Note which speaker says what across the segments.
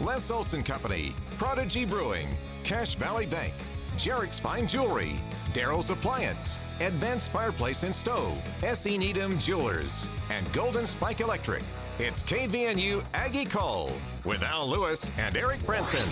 Speaker 1: Les Olson Company, Prodigy Brewing, Cache Valley Bank, Jarek's Fine Jewelry, Daryl's Appliance, Advanced Fireplace and Stove, S.E. Needham Jewelers, and Golden Spike Electric. It's KVNU Aggie Call with Al Lewis and Eric Frandsen.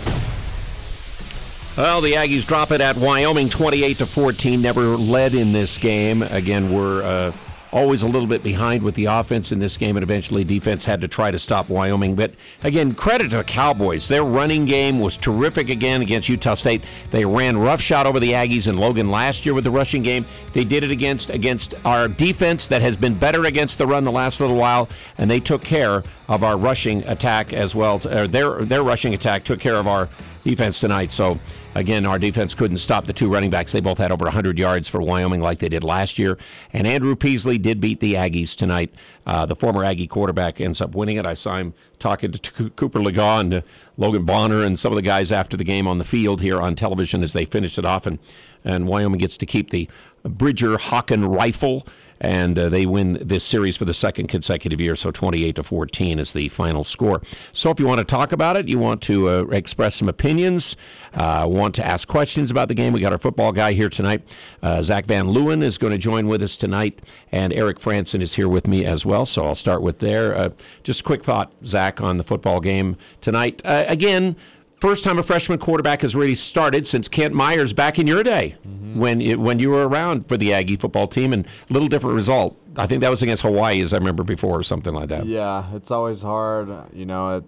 Speaker 2: Well, the Aggies drop it at Wyoming 28 to 14. Never led in this game. Again, we're uh, always a little bit behind with the offense in this game, and eventually defense had to try to stop Wyoming. But again, credit to the Cowboys. Their running game was terrific again against Utah State. They ran roughshod over the Aggies and Logan last year with the rushing game. They did it against against our defense that has been better against the run the last little while, and they took care of our rushing attack as well. Or their their rushing attack took care of our defense tonight. So Again, our defense couldn't stop the two running backs. They both had over 100 yards for Wyoming, like they did last year. And Andrew Peasley did beat the Aggies tonight. Uh, the former Aggie quarterback ends up winning it. I saw him talking to Cooper Legas and Logan Bonner and some of the guys after the game on the field here on television as they finished it off. And, and Wyoming gets to keep the Bridger Hawken rifle and uh, they win this series for the second consecutive year. So 28 to 14 is the final score. So if you want to talk about it, you want to uh, express some opinions, uh, want to ask questions about the game, we got our football guy here tonight. Uh, Zach Van Leeuwen is going to join with us tonight, and Eric Frandsen is here with me as well. So I'll start with there. Uh, just a quick thought, Zach, on the football game tonight. Uh, again first time a freshman quarterback has really started since Kent Myers back in your day mm-hmm. when it, when you were around for the Aggie football team and a little different result. I think that was against Hawaii, as I remember before, or something like that.
Speaker 3: Yeah, it's always hard, you know, a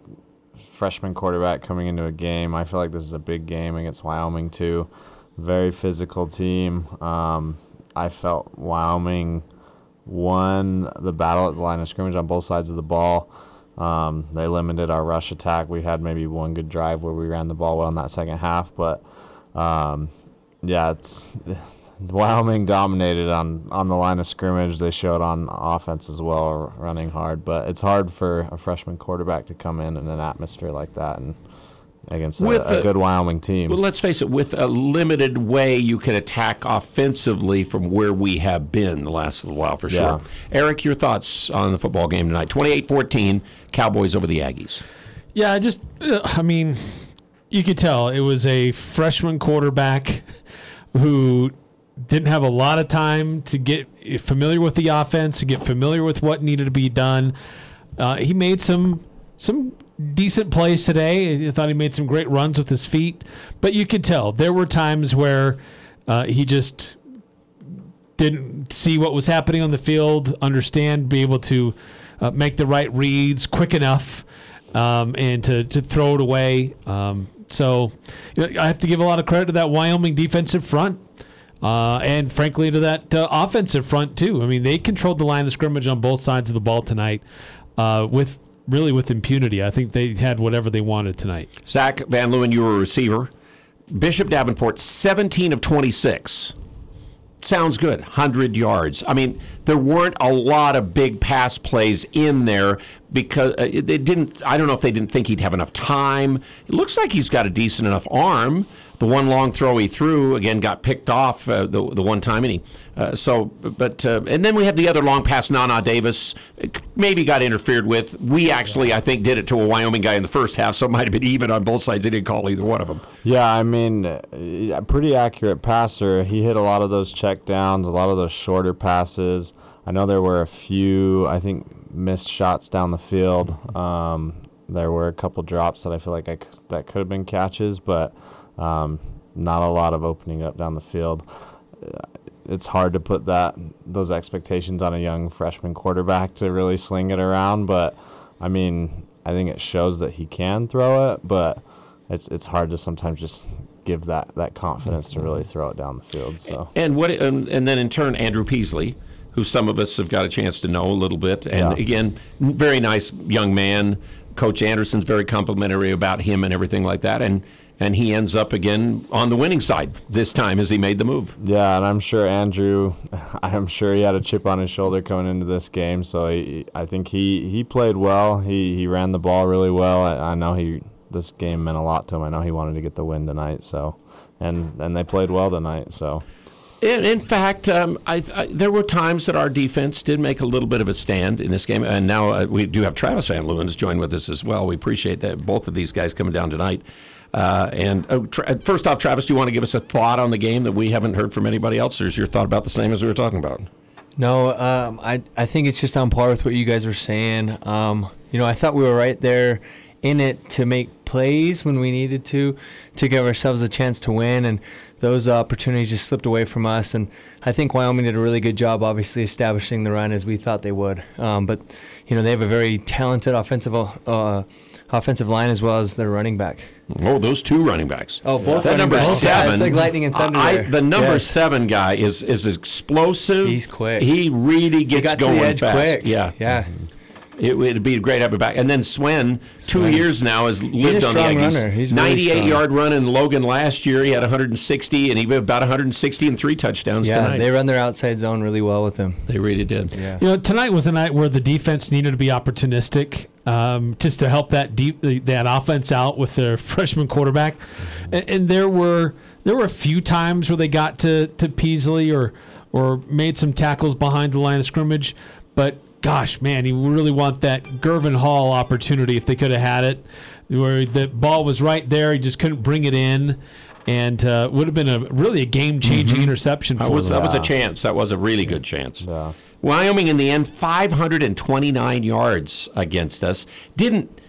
Speaker 3: freshman quarterback coming into a game. I feel like this is a big game against Wyoming too. Very physical team. Um, I felt Wyoming won the battle at the line of scrimmage on both sides of the ball. Um, they limited our rush attack. We had maybe one good drive where we ran the ball well in that second half, but um, yeah, it's Wyoming dominated on on the line of scrimmage. They showed on offense as well, running hard. But it's hard for a freshman quarterback to come in in an atmosphere like that and against with a, a, good Wyoming team.
Speaker 2: Well, let's face it, with a limited way you can attack offensively from where we have been the last little while, for sure. Yeah. Eric, your thoughts on the football game tonight? 28 14, Cowboys over the Aggies.
Speaker 4: Yeah, I just, uh, I mean, you could tell it was a freshman quarterback who didn't have a lot of time to get familiar with the offense, to get familiar with what needed to be done. Uh, he made some some decent plays today. I thought he made some great runs with his feet, but you could tell there were times where uh, he just didn't see what was happening on the field, understand, be able to uh, make the right reads quick enough, um, and to, to throw it away. Um, so you know, I have to give a lot of credit to that Wyoming defensive front. Uh, and frankly, to that uh, offensive front too. I mean, they controlled the line of scrimmage on both sides of the ball tonight, uh, with really with impunity. I think they had whatever they wanted tonight.
Speaker 2: Zach Van Leeuwen, you were a receiver. Bishop Davenport, 17 of 26. Sounds good. 100 yards. I mean, there weren't a lot of big pass plays in there because uh, they didn't. I don't know if they didn't think he'd have enough time. It looks like he's got a decent enough arm. The one long throw he threw again got picked off uh, the the one time, and he uh, so but uh, and then we had the other long pass, Nana Davis, maybe got interfered with. We actually, I think, did it to a Wyoming guy in the first half, so it might have been even on both sides. They didn't call either one of them.
Speaker 3: Yeah, I mean, uh, pretty accurate passer. He hit a lot of those check downs, a lot of those shorter passes. I know there were a few, I think, missed shots down the field. Um, there were a couple drops that I feel like I, that could have been catches, but um, not a lot of opening up down the field. It's hard to put that those expectations on a young freshman quarterback to really sling it around, but I mean, I think it shows that he can throw it, but it's it's hard to sometimes just give that that confidence to really throw it down the field. So
Speaker 2: and what and, and then in turn Andrew Peasley, who some of us have got a chance to know a little bit, and yeah. again, very nice young man. Coach Anderson's very complimentary about him and everything like that, and and he ends up again on the winning side this time as he made the move.
Speaker 3: Yeah, and I'm sure Andrew, I'm sure he had a chip on his shoulder coming into this game. So he, I think he, he played well. He he ran the ball really well. I, I know he this game meant a lot to him. I know he wanted to get the win tonight. So, and and they played well tonight. So.
Speaker 2: In, in fact, um, I, I, there were times that our defense did make a little bit of a stand in this game, and now uh, we do have Travis Van Leeuwen's join with us as well. We appreciate that both of these guys coming down tonight. Uh, and uh, tra- first off, Travis, do you want to give us a thought on the game that we haven't heard from anybody else, or is your thought about the same as we were talking about?
Speaker 5: No, um, I I think it's just on par with what you guys were saying. Um, you know, I thought we were right there in it to make plays when we needed to to give ourselves a chance to win, and those opportunities just slipped away from us. And I think Wyoming did a really good job, obviously establishing the run as we thought they would. Um, but you know, they have a very talented offensive uh, offensive line as well as their running back.
Speaker 2: Oh, those two running backs.
Speaker 5: Oh, both
Speaker 2: that number
Speaker 5: backs. Yeah,
Speaker 2: seven.
Speaker 5: it's like lightning and thunder
Speaker 2: I,
Speaker 5: there.
Speaker 2: the number
Speaker 5: Yes.
Speaker 2: seven guy is is explosive.
Speaker 5: He's quick.
Speaker 2: He really
Speaker 5: He
Speaker 2: gets
Speaker 5: got to
Speaker 2: going
Speaker 5: the edge
Speaker 2: fast.
Speaker 5: quick.
Speaker 2: Yeah,
Speaker 5: yeah.
Speaker 2: It would be great to have it back. And then Swen, two
Speaker 5: Swen.
Speaker 2: years now, has lived on the
Speaker 5: strong
Speaker 2: Aggies.
Speaker 5: runner. He's really
Speaker 2: 98
Speaker 5: strong.
Speaker 2: yard run in Logan last year. He had 160, and he had about 160 and three touchdowns
Speaker 5: Yeah,
Speaker 2: tonight.
Speaker 5: they run their outside zone really well with him.
Speaker 2: They really did.
Speaker 5: Yeah.
Speaker 4: You know, tonight was a night where the defense needed to be opportunistic, um, just to help that deep that offense out with their freshman quarterback. And, and there were there were a few times where they got to to Peasley or or made some tackles behind the line of scrimmage, but gosh, man, you really want that Gervin Hall opportunity if they could have had it, where the ball was right there, he just couldn't bring it in. And uh, would have been a really a game changing interception
Speaker 2: That
Speaker 4: for
Speaker 2: was,
Speaker 4: them.
Speaker 2: that was a chance. That was a really good chance.
Speaker 3: Yeah.
Speaker 2: Wyoming, in the end, 529 yards against us. Didn't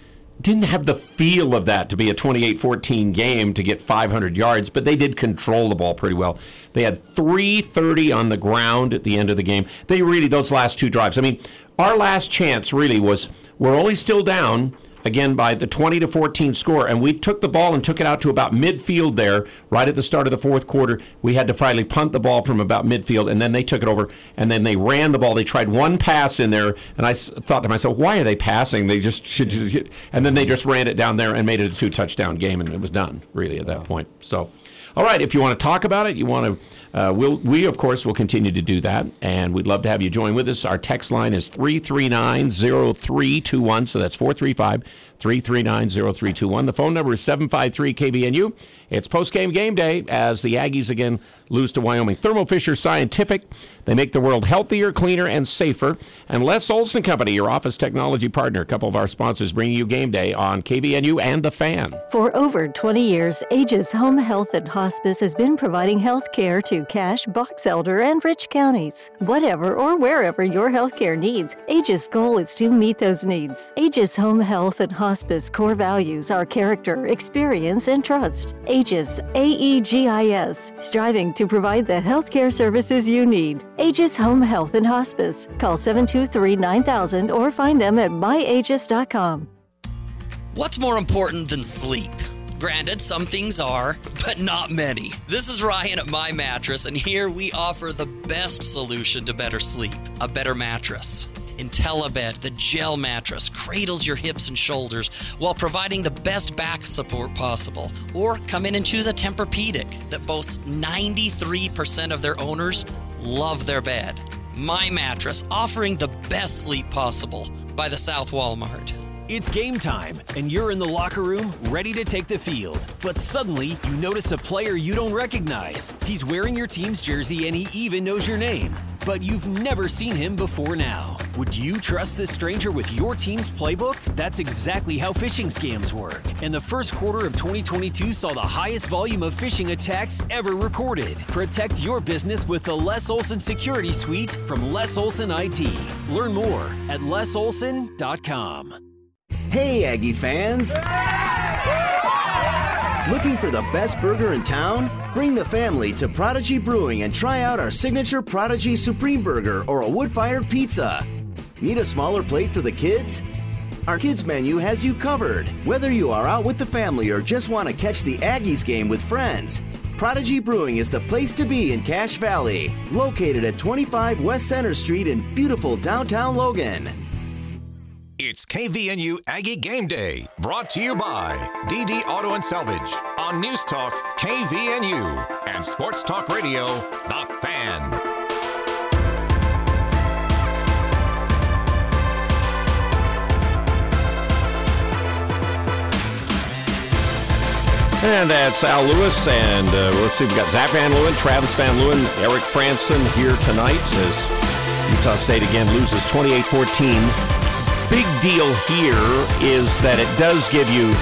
Speaker 2: didn't have the feel of that to be a 28-14 game to get 500 yards, but they did control the ball pretty well. They had 330 on the ground at the end of the game. They really those last two drives. I mean, our last chance really was we're only still down again by the 20 to 14 score. And we took the ball and took it out to about midfield there right at the start of the fourth quarter. We had to finally punt the ball from about midfield and then they took it over and then they ran the ball. They tried one pass in there and I thought to myself why are they passing? They just should and then they just ran it down there and made it a two touchdown game and it was done really at that point. So all right, if you want to talk about it, you want to, uh, we'll, we of course will continue to do that, and we'd love to have you join with us. Our text line is 339-0321, so that's 435-339-0321. The phone number is 753-KVNU. It's post-game game day as the Aggies again lose to Wyoming. Thermo Fisher Scientific, they make the world healthier, cleaner, and safer. And Les Olson Company, your office technology partner, a couple of our sponsors bringing you game day on KVNU and The Fan.
Speaker 6: For over 20 years, Aegis Home Health and Hospice has been providing health care to Cache, Box Elder, and Rich counties. Whatever or wherever your health care needs, Aegis' goal is to meet those needs. Aegis Home Health and Hospice core values are character, experience, and trust. Aegis, A-E-G-I-S, striving to provide the healthcare services you need. Aegis Home Health and Hospice. Call 723-9000 or find them at myaegis.com.
Speaker 7: What's more important than sleep? Granted, some things are, but not many. This is Ryan at My Mattress, and here we offer the best solution to better sleep a better mattress. IntelliBed, the gel mattress, cradles your hips and shoulders while providing the best back support possible. Or come in and choose a Tempur-Pedic that boasts 93% of their owners love their bed. My Mattress, offering the best sleep possible by the South Walmart.
Speaker 8: It's game time, and you're in the locker room ready to take the field. But suddenly, you notice a player you don't recognize. He's wearing your team's jersey and he even knows your name. But you've never seen him before now. Would you trust this stranger with your team's playbook? That's exactly how phishing scams work. And the first quarter of 2022 saw the highest volume of phishing attacks ever recorded. Protect your business with the Les Olson Security Suite from Les Olson IT. Learn more at lesolson.com.
Speaker 9: Hey, Aggie fans! Looking for the best burger in town? Bring the family to Prodigy Brewing and try out our signature Prodigy Supreme Burger or a wood fired pizza. Need a smaller plate for the kids? Our kids menu has you covered. Whether you are out with the family or just want to catch the Aggies game with friends, Prodigy Brewing is the place to be in Cache Valley, located at 25 West Center Street in beautiful downtown Logan.
Speaker 1: It's KVNU Aggie Game Day, brought to you by DD Auto and Salvage on News Talk KVNU and Sports Talk Radio, The Fan.
Speaker 2: And that's Al Lewis, and uh, let's see, we've got Zach Van Leeuwen, Travis Van Leeuwen, Eric Frandsen here tonight as Utah State again loses 28-14. Big deal here is that it does give you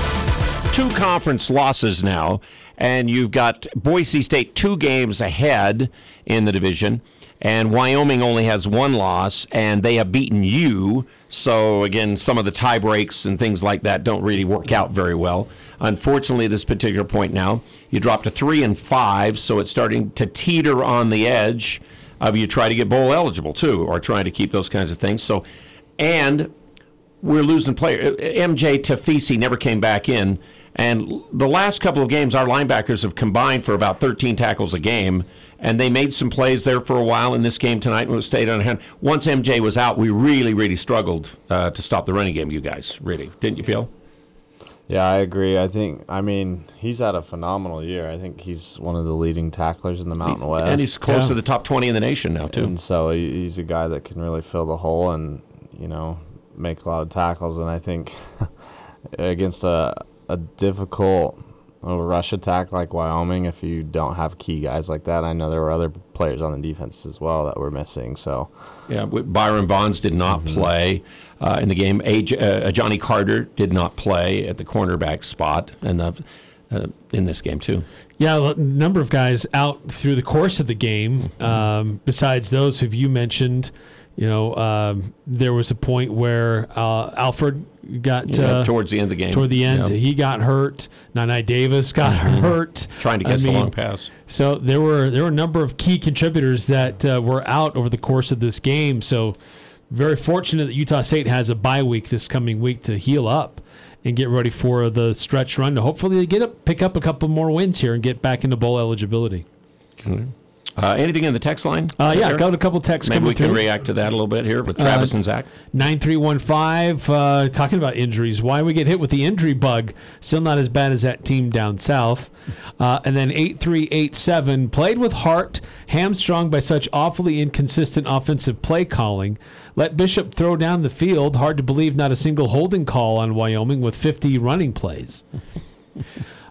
Speaker 2: two conference losses now, and you've got Boise State two games ahead in the division, and Wyoming only has one loss, and they have beaten you. So again, some of the tie breaks and things like that don't really work out very well. Unfortunately, at this particular point now, you drop to three and five, so it's starting to teeter on the edge of you try to get bowl eligible too, or trying to keep those kinds of things. So, and we're losing player. MJ Tafisi never came back in. And the last couple of games, our linebackers have combined for about 13 tackles a game. And they made some plays there for a while in this game tonight it stayed on hand. Once MJ was out, we really, really struggled uh, to stop the running game, you guys. Really. Didn't you feel?
Speaker 3: Yeah, I agree. I think, I mean, he's had a phenomenal year. I think he's one of the leading tacklers in the Mountain West.
Speaker 2: And he's close to the top 20 in the nation now, too.
Speaker 3: And so he's a guy that can really fill the hole and, you know, make a lot of tackles. And I think against a, a difficult uh, rush attack like Wyoming, if you don't have key guys like that, I know there were other players on the defense as well that were missing. So,
Speaker 2: Yeah, Byron Vaughns did not play uh, in the game. A- J- uh, Johnny Carter did not play at the cornerback spot and uh, uh, in this game too.
Speaker 4: Yeah, a number of guys out through the course of the game. Um, besides those who you mentioned, you know, um, there was a point where uh, Alfred got
Speaker 2: Yeah,
Speaker 4: uh,
Speaker 2: towards the end of the game.
Speaker 4: Toward the end,
Speaker 2: Yeah.
Speaker 4: he got hurt. Nana Davis got hurt
Speaker 2: Trying to
Speaker 4: I
Speaker 2: catch the long pass.
Speaker 4: So there were there were a number of key contributors that uh, were out over the course of this game. So very fortunate that Utah State has a bye week this coming week to heal up and get ready for the stretch run to hopefully get up, pick up a couple more wins here and get back into bowl eligibility.
Speaker 2: Uh, anything in the text line?
Speaker 4: Uh, yeah,
Speaker 2: there?
Speaker 4: got a couple texts
Speaker 2: Maybe we can react to that a little bit here with Travis
Speaker 4: Uh,
Speaker 2: and Zach.
Speaker 4: 9315, uh, talking about injuries. Why we get hit with the injury bug. Still not as bad as that team down south. Uh, and then 8387, played with heart, hamstrung by such awfully inconsistent offensive play calling. Let Bishop throw down the field. Hard to believe not a single holding call on Wyoming with 50 running plays.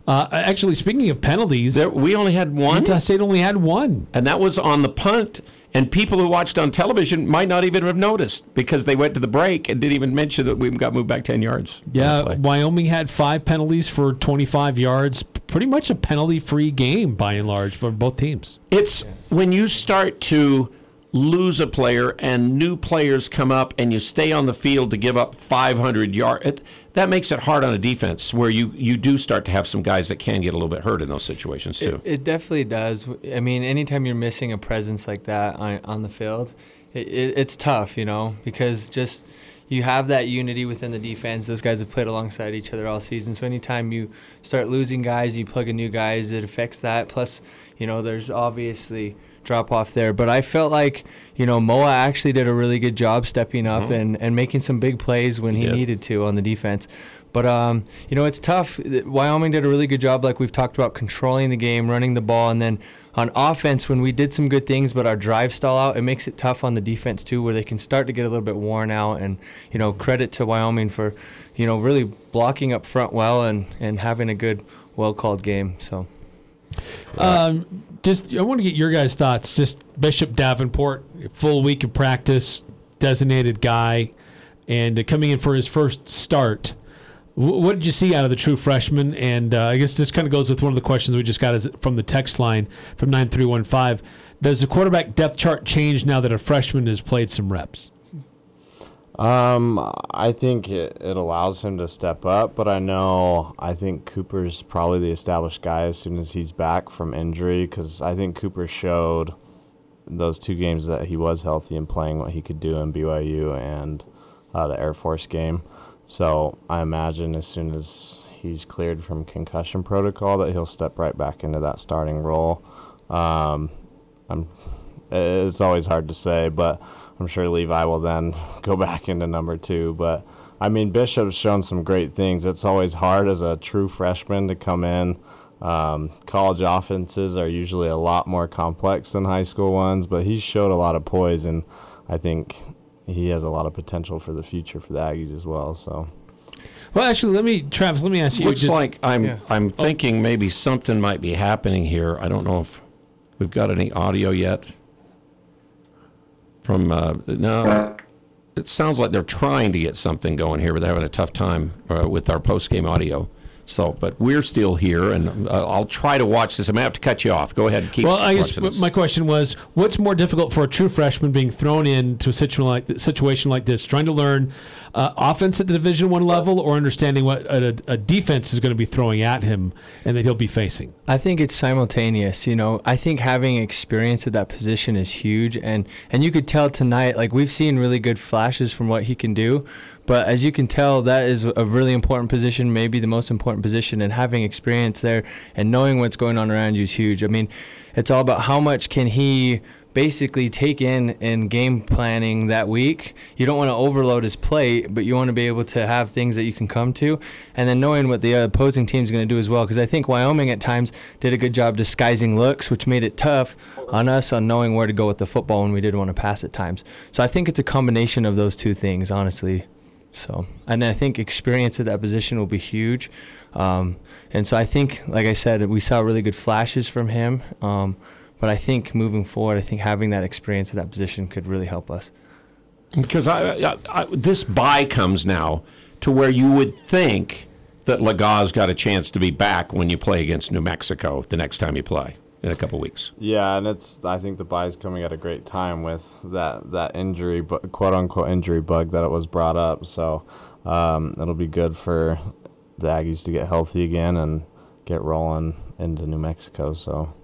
Speaker 4: Uh, actually, speaking of penalties,
Speaker 2: There, we only had one,
Speaker 4: Utah State only had one.
Speaker 2: and that was on the punt. And people who watched on television might not even have noticed because they went to the break and didn't even mention that we got moved back 10 yards.
Speaker 4: Yeah. Wyoming had five penalties for 25 yards. Pretty much a penalty-free game by and large for both teams.
Speaker 2: It's when you start to lose a player and new players come up and you stay on the field to give up 500 yards. That makes it hard on a defense where you, you do start to have some guys that can get a little bit hurt in those situations too.
Speaker 5: It, it definitely does. I mean, anytime you're missing a presence like that on, on the field, it, it, it's tough, you know, because just you have that unity within the defense. Those guys have played alongside each other all season. So anytime you start losing guys, you plug in new guys, it affects that. Plus, you know, there's obviously drop off there. But I felt like, you know, Moa actually did a really good job stepping up and, and making some big plays when he
Speaker 2: did.
Speaker 5: needed to on the defense. But um, you know, it's tough. Wyoming did a really good job, like we've talked about, controlling the game, running the ball, and then on offense, when we did some good things, but our drive stall out, it makes it tough on the defense too, where they can start to get a little bit worn out. And you know, credit to Wyoming for, you know, really blocking up front well and and having a good, well called game. So.
Speaker 4: Um, just I want to get your guys' thoughts. Just Bishop Davenport, full week of practice, designated guy, and uh, coming in for his first start. What did you see out of the true freshman? And uh, I guess this kind of goes with one of the questions we just got is from the text line from nine three one five. Does the quarterback depth chart change now that a freshman has played some reps?
Speaker 3: Um, I think it, it allows him to step up, but I know I think Cooper's probably the established guy as soon as he's back from injury because I think Cooper showed those two games that he was healthy and playing what he could do in BYU and uh, the Air Force game. So I imagine as soon as he's cleared from concussion protocol that he'll step right back into that starting role. Um, I'm it's always hard to say, but I'm sure Levi will then go back into number two. But I mean, Bishop's shown some great things. It's always hard as a true freshman to come in. Um, college offenses are usually a lot more complex than high school ones, but he's showed a lot of poise, and I think he has a lot of potential for the future for the Aggies as well. So
Speaker 4: Well, actually, let me, Travis. Let me ask you.
Speaker 2: Looks
Speaker 4: just-
Speaker 2: like I'm
Speaker 5: Yeah.
Speaker 2: I'm thinking maybe something might be happening here. I don't know if we've got any audio yet from uh, no. It sounds like they're trying to get something going here, but they're having a tough time uh, with our post game audio. So, but we're still here, and uh, I'll try to watch this. I may have to cut you off. Go ahead and keep.
Speaker 4: Well, I guess
Speaker 2: this.
Speaker 4: my question was, what's more difficult for a true freshman being thrown into a situation like situation like this, trying to learn uh, offense at the Division One level, or understanding what a, a defense is going to be throwing at him and that he'll be facing?
Speaker 5: I think it's simultaneous. You know, I think having experience at that position is huge, and and you could tell tonight. Like we've seen really good flashes from what he can do, but as you can tell, that is a really important position, maybe the most important position. And having experience there and knowing what's going on around you is huge. I mean, it's all about how much can he basically take in in game planning that week. You don't want to overload his plate, but you want to be able to have things that you can come to, and then knowing what the opposing team is going to do as well. Because I think Wyoming at times did a good job disguising looks, which made it tough on us on knowing where to go with the football when we did want to pass at times. So I think it's a combination of those two things, honestly. So, and I think experience at that position will be huge. Um, and so I think, like I said, we saw really good flashes from him. Um, but I think moving forward, I think having that experience at that position could really help us.
Speaker 2: Because I, I, I, this bye comes now to where you would think that Lagaw's got a chance to be back when you play against New Mexico the next time you play in a couple weeks.
Speaker 3: Yeah, and it's I think the bye is coming at a great time with that that injury, but quote unquote injury bug that it was brought up. So um, it'll be good for the Aggies to get healthy again and get rolling into New Mexico. So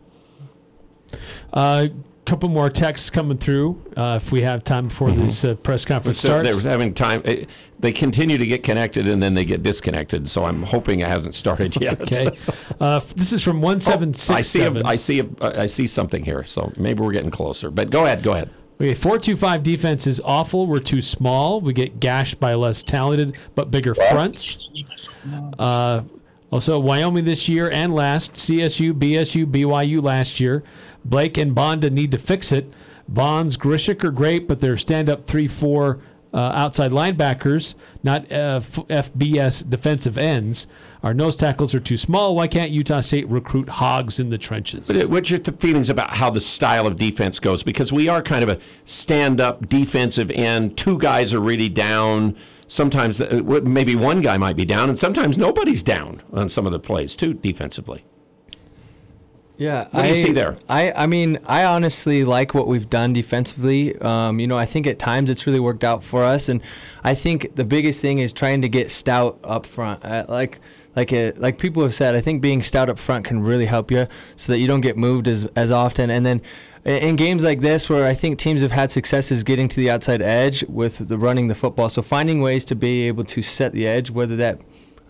Speaker 4: uh, couple more texts coming through uh, if we have time before this uh, press conference
Speaker 2: So
Speaker 4: starts.
Speaker 2: they're having time. eh, They continue to get connected and then they get disconnected. So I'm hoping it hasn't started yet.
Speaker 4: Okay. Uh, this is from one
Speaker 2: Oh,
Speaker 4: seven six
Speaker 2: I see. A,
Speaker 4: seven.
Speaker 2: I see. A, I see something here. So maybe we're getting closer. But go ahead. Go ahead.
Speaker 4: Okay, four two five defense is awful. We're too small. We get gashed by less talented but bigger fronts. Uh, also, Wyoming this year and last. CSU, BSU, BYU last year. Blake and Banda need to fix it. Bonds, Grzesiak are great, but they're stand-up three-four uh, outside linebackers, not uh, F- FBS defensive ends. Our nose tackles are too small. Why can't Utah State recruit hogs in the trenches?
Speaker 2: Uh, what's your th- feelings about how the style of defense goes? Because we are kind of a stand-up defensive end. Two guys are really down. Sometimes the, uh, maybe one guy might be down, and sometimes nobody's down on some of the plays too defensively.
Speaker 5: Yeah,
Speaker 2: What do you see there?
Speaker 5: I, I mean, I honestly like what we've done defensively. Um, you know, I think at times it's really worked out for us, and I think the biggest thing is trying to get stout up front. Uh, like, like it, like people have said, I think being stout up front can really help you, so that you don't get moved as as often, and then. In games like this, where I think teams have had successes getting to the outside edge with the running the football, so finding ways to be able to set the edge, whether that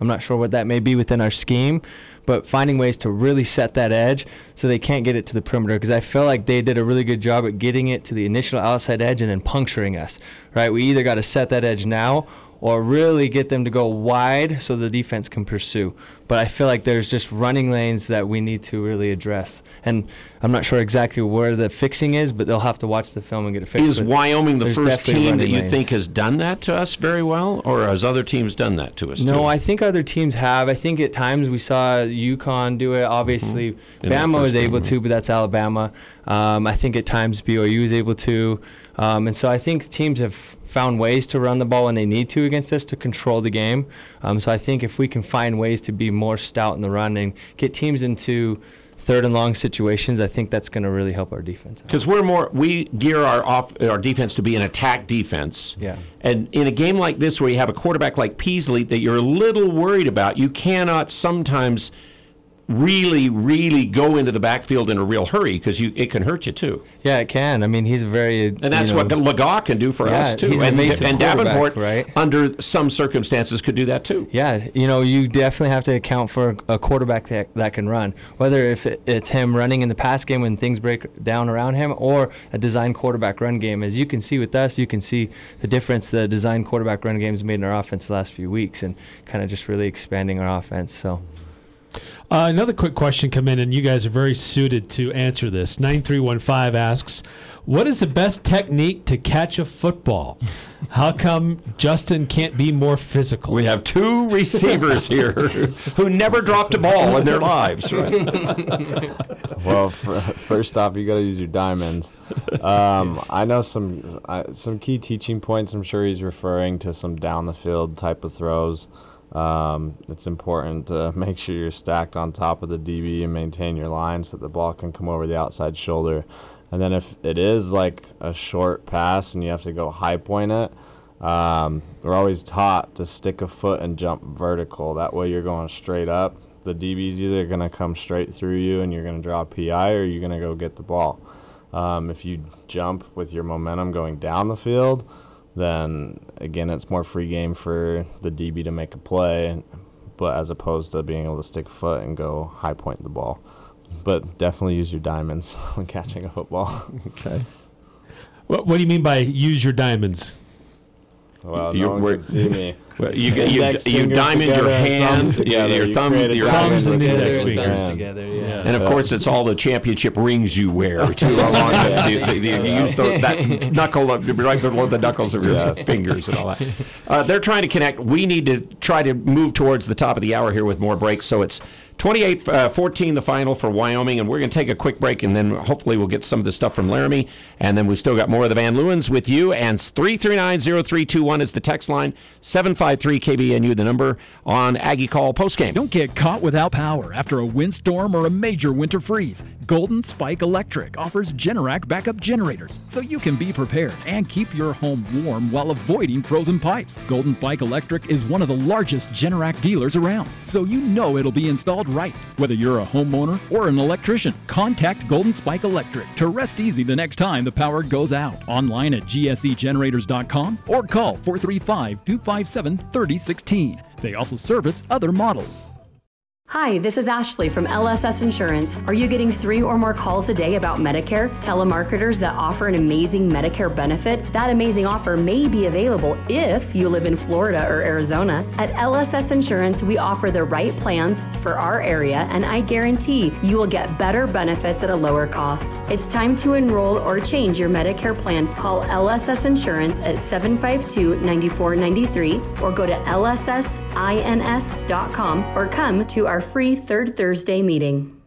Speaker 5: I'm not sure what that may be within our scheme, but finding ways to really set that edge so they can't get it to the perimeter because I felt like they did a really good job at getting it to the initial outside edge and then puncturing us. Right? We either got to set that edge now or really get them to go wide so the defense can pursue. But I feel like there's just running lanes that we need to really address. And I'm not sure exactly where the fixing is, but they'll have to watch the film and get it fixed.
Speaker 2: Is
Speaker 5: But
Speaker 2: Wyoming the first team that you
Speaker 5: lanes.
Speaker 2: think has done that to us very well, or has other teams done that to us? too?
Speaker 5: No, I think other teams have. I think at times we saw UConn do it. Obviously,
Speaker 2: In that
Speaker 5: Bama was able to, but that's Alabama. Um, I think at times BYU was able to. Um, and so I think teams have found ways to run the ball when they need to against us to control the game. Um, so I think if we can find ways to be more stout in the run and get teams into third and long situations, I think that's going to really help our defense.
Speaker 2: Because we're more, we gear our off our defense to be an attack defense.
Speaker 5: Yeah.
Speaker 2: And in a game like this, where you have a quarterback like Peasley that you're a little worried about, you cannot sometimes really, really go into the backfield in a real hurry because you it can hurt you too.
Speaker 5: Yeah, it can. I mean, he's very
Speaker 2: And that's
Speaker 5: you know,
Speaker 2: what Lagaw can do for
Speaker 5: Yeah,
Speaker 2: us too.
Speaker 5: he's
Speaker 2: and
Speaker 5: amazing
Speaker 2: and Davenport,
Speaker 5: right?
Speaker 2: under some circumstances, could do that too.
Speaker 5: Yeah, you know, you definitely have to account for a quarterback that, that can run. Whether if it's him running in the pass game when things break down around him, or a design quarterback run game. As you can see with us, you can see the difference the design quarterback run games made in our offense the last few weeks, and kind of just really expanding our offense. So.
Speaker 4: Uh, another quick question come in, and you guys are very suited to answer this. 9315 asks, What is the best technique to catch a football? How come Justin can't be more physical?
Speaker 2: We have two receivers here who never dropped a ball in their lives. Right?
Speaker 3: well, for, first off, you got to use your diamonds. Um, I know some uh, some key teaching points. I'm sure he's referring to some down the field type of throws. Um, it's important to make sure you're stacked on top of the DB and maintain your line so that the ball can come over the outside shoulder. And then if it is like a short pass and you have to go high point it, um, we're always taught to stick a foot and jump vertical. That way you're going straight up. The DB's either going to come straight through you and you're going to draw PI or you're going to go get the ball. Um, if you jump with your momentum going down the field, then again, it's more free game for the DB to make a play, but as opposed to being able to stick a foot and go high point the ball. But definitely use your diamonds when catching a football.
Speaker 2: Okay.
Speaker 4: What, what do you mean by use your diamonds?
Speaker 3: Well,
Speaker 2: You-
Speaker 3: no one can see me.
Speaker 2: Well, you you- you
Speaker 3: fingers
Speaker 2: diamond your hand,
Speaker 3: thumbs
Speaker 2: your-
Speaker 3: together,
Speaker 2: your
Speaker 3: you
Speaker 2: thumb-
Speaker 3: create a
Speaker 2: your
Speaker 3: diamond
Speaker 4: thumbs and index
Speaker 3: your
Speaker 4: fingers
Speaker 3: hands.
Speaker 5: together. Yeah.
Speaker 2: And of course, it's all the championship rings you wear too. Along the, the, the, the, you use those, that knuckle up right below the knuckles of your
Speaker 3: Yes.
Speaker 2: fingers and all that. Uh, they're trying to connect. We need to try to move towards the top of the hour here with more breaks. So it's 28 uh, 14 the final for Wyoming, and we're going to take a quick break, and then hopefully we'll get some of the stuff from Laramie, and then we've still got more of the Van Leeuwens with you. And 339-0321 is the text line. 753 KVNU the number on Aggie Call postgame.
Speaker 10: Don't get caught without power after a windstorm or a major winter freeze. Golden Spike Electric offers Generac backup generators so you can be prepared and keep your home warm while avoiding frozen pipes. Golden Spike Electric is one of the largest Generac dealers around, so you know it'll be installed right. Whether you're a homeowner or an electrician, contact Golden Spike Electric to rest easy the next time the power goes out. Online at gsegenerators.com or call 435 257 3016. They also service other models.
Speaker 11: Hi, this is Ashley from LSS Insurance. Are you getting three or more calls a day about Medicare? Telemarketers that offer an amazing Medicare benefit? That amazing offer may be available if you live in Florida or Arizona. At LSS Insurance, we offer the right plans for our area, and I guarantee you will get better benefits at a lower cost. It's time to enroll or change your Medicare plan. Call LSS Insurance at 752 9493 or go to lssins.com or come to our free third Thursday meeting.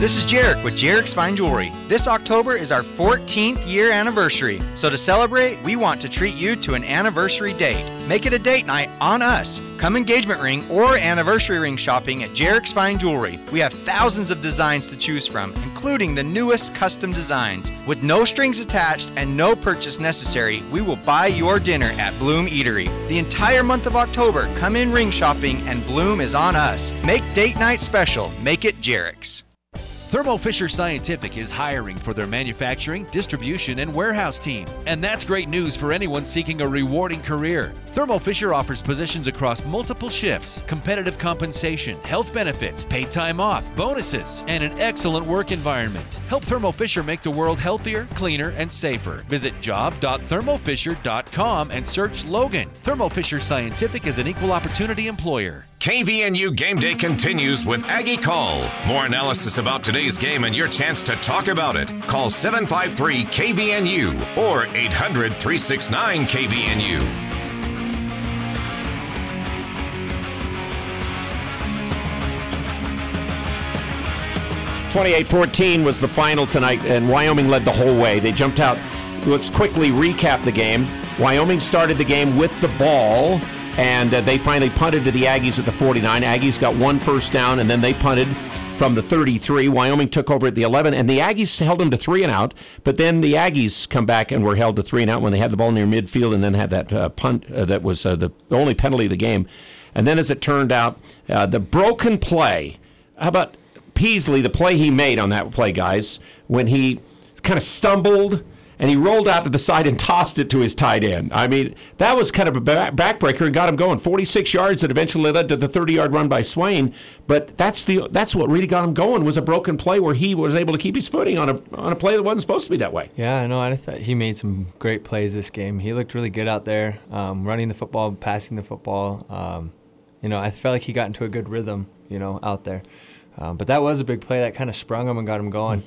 Speaker 12: This is Jarek with Jarek's Fine Jewelry. This October is our 14th year anniversary. So to celebrate, we want to treat you to an anniversary date. Make it a date night on us. Come engagement ring or anniversary ring shopping at Jarek's Fine Jewelry. We have thousands of designs to choose from, including the newest custom designs. With no strings attached and no purchase necessary, we will buy your dinner at Bloom Eatery. The entire month of October, come in ring shopping and Bloom is on us. Make date night special. Make it Jarek's.
Speaker 13: Thermo Fisher Scientific is hiring for their manufacturing, distribution, and warehouse team. And that's great news for anyone seeking a rewarding career. Thermo Fisher offers positions across multiple shifts, competitive compensation, health benefits, paid time off, bonuses, and an excellent work environment. Help Thermo Fisher make the world healthier, cleaner, and safer. Visit job.thermofisher.com and search Logan. Thermo Fisher Scientific is an equal opportunity employer.
Speaker 1: KVNU Game Day continues with Aggie Call. More analysis about today's game and your chance to talk about it. Call 753 KVNU or 800 369 KVNU.
Speaker 2: Twenty-eight fourteen was the final tonight, and Wyoming led the whole way. They jumped out. Let's quickly recap the game. Wyoming started the game with the ball, and uh, they finally punted to the Aggies at the 49. Aggies got one first down, and then they punted from the 33. Wyoming took over at the 11, and the Aggies held them to three and out. But then the Aggies come back and were held to three and out when they had the ball near midfield, and then had that uh, punt uh, that was uh, the only penalty of the game. And then, as it turned out, uh, the broken play. How about Peasley, the play he made on that play, guys, when he kind of stumbled and he rolled out to the side and tossed it to his tight end. I mean, that was kind of a back- backbreaker and got him going. 46 yards that eventually led to the 30-yard run by Swen. But that's the that's what really got him going was a broken play where he was able to keep his footing on a on a play that wasn't supposed to be that way.
Speaker 5: Yeah, I know. I thought he made some great plays this game. He looked really good out there, um, running the football, passing the football. Um, you know, I felt like he got into a good rhythm. You know, out there. Um, but that was a big play that kind of sprung him and got him going.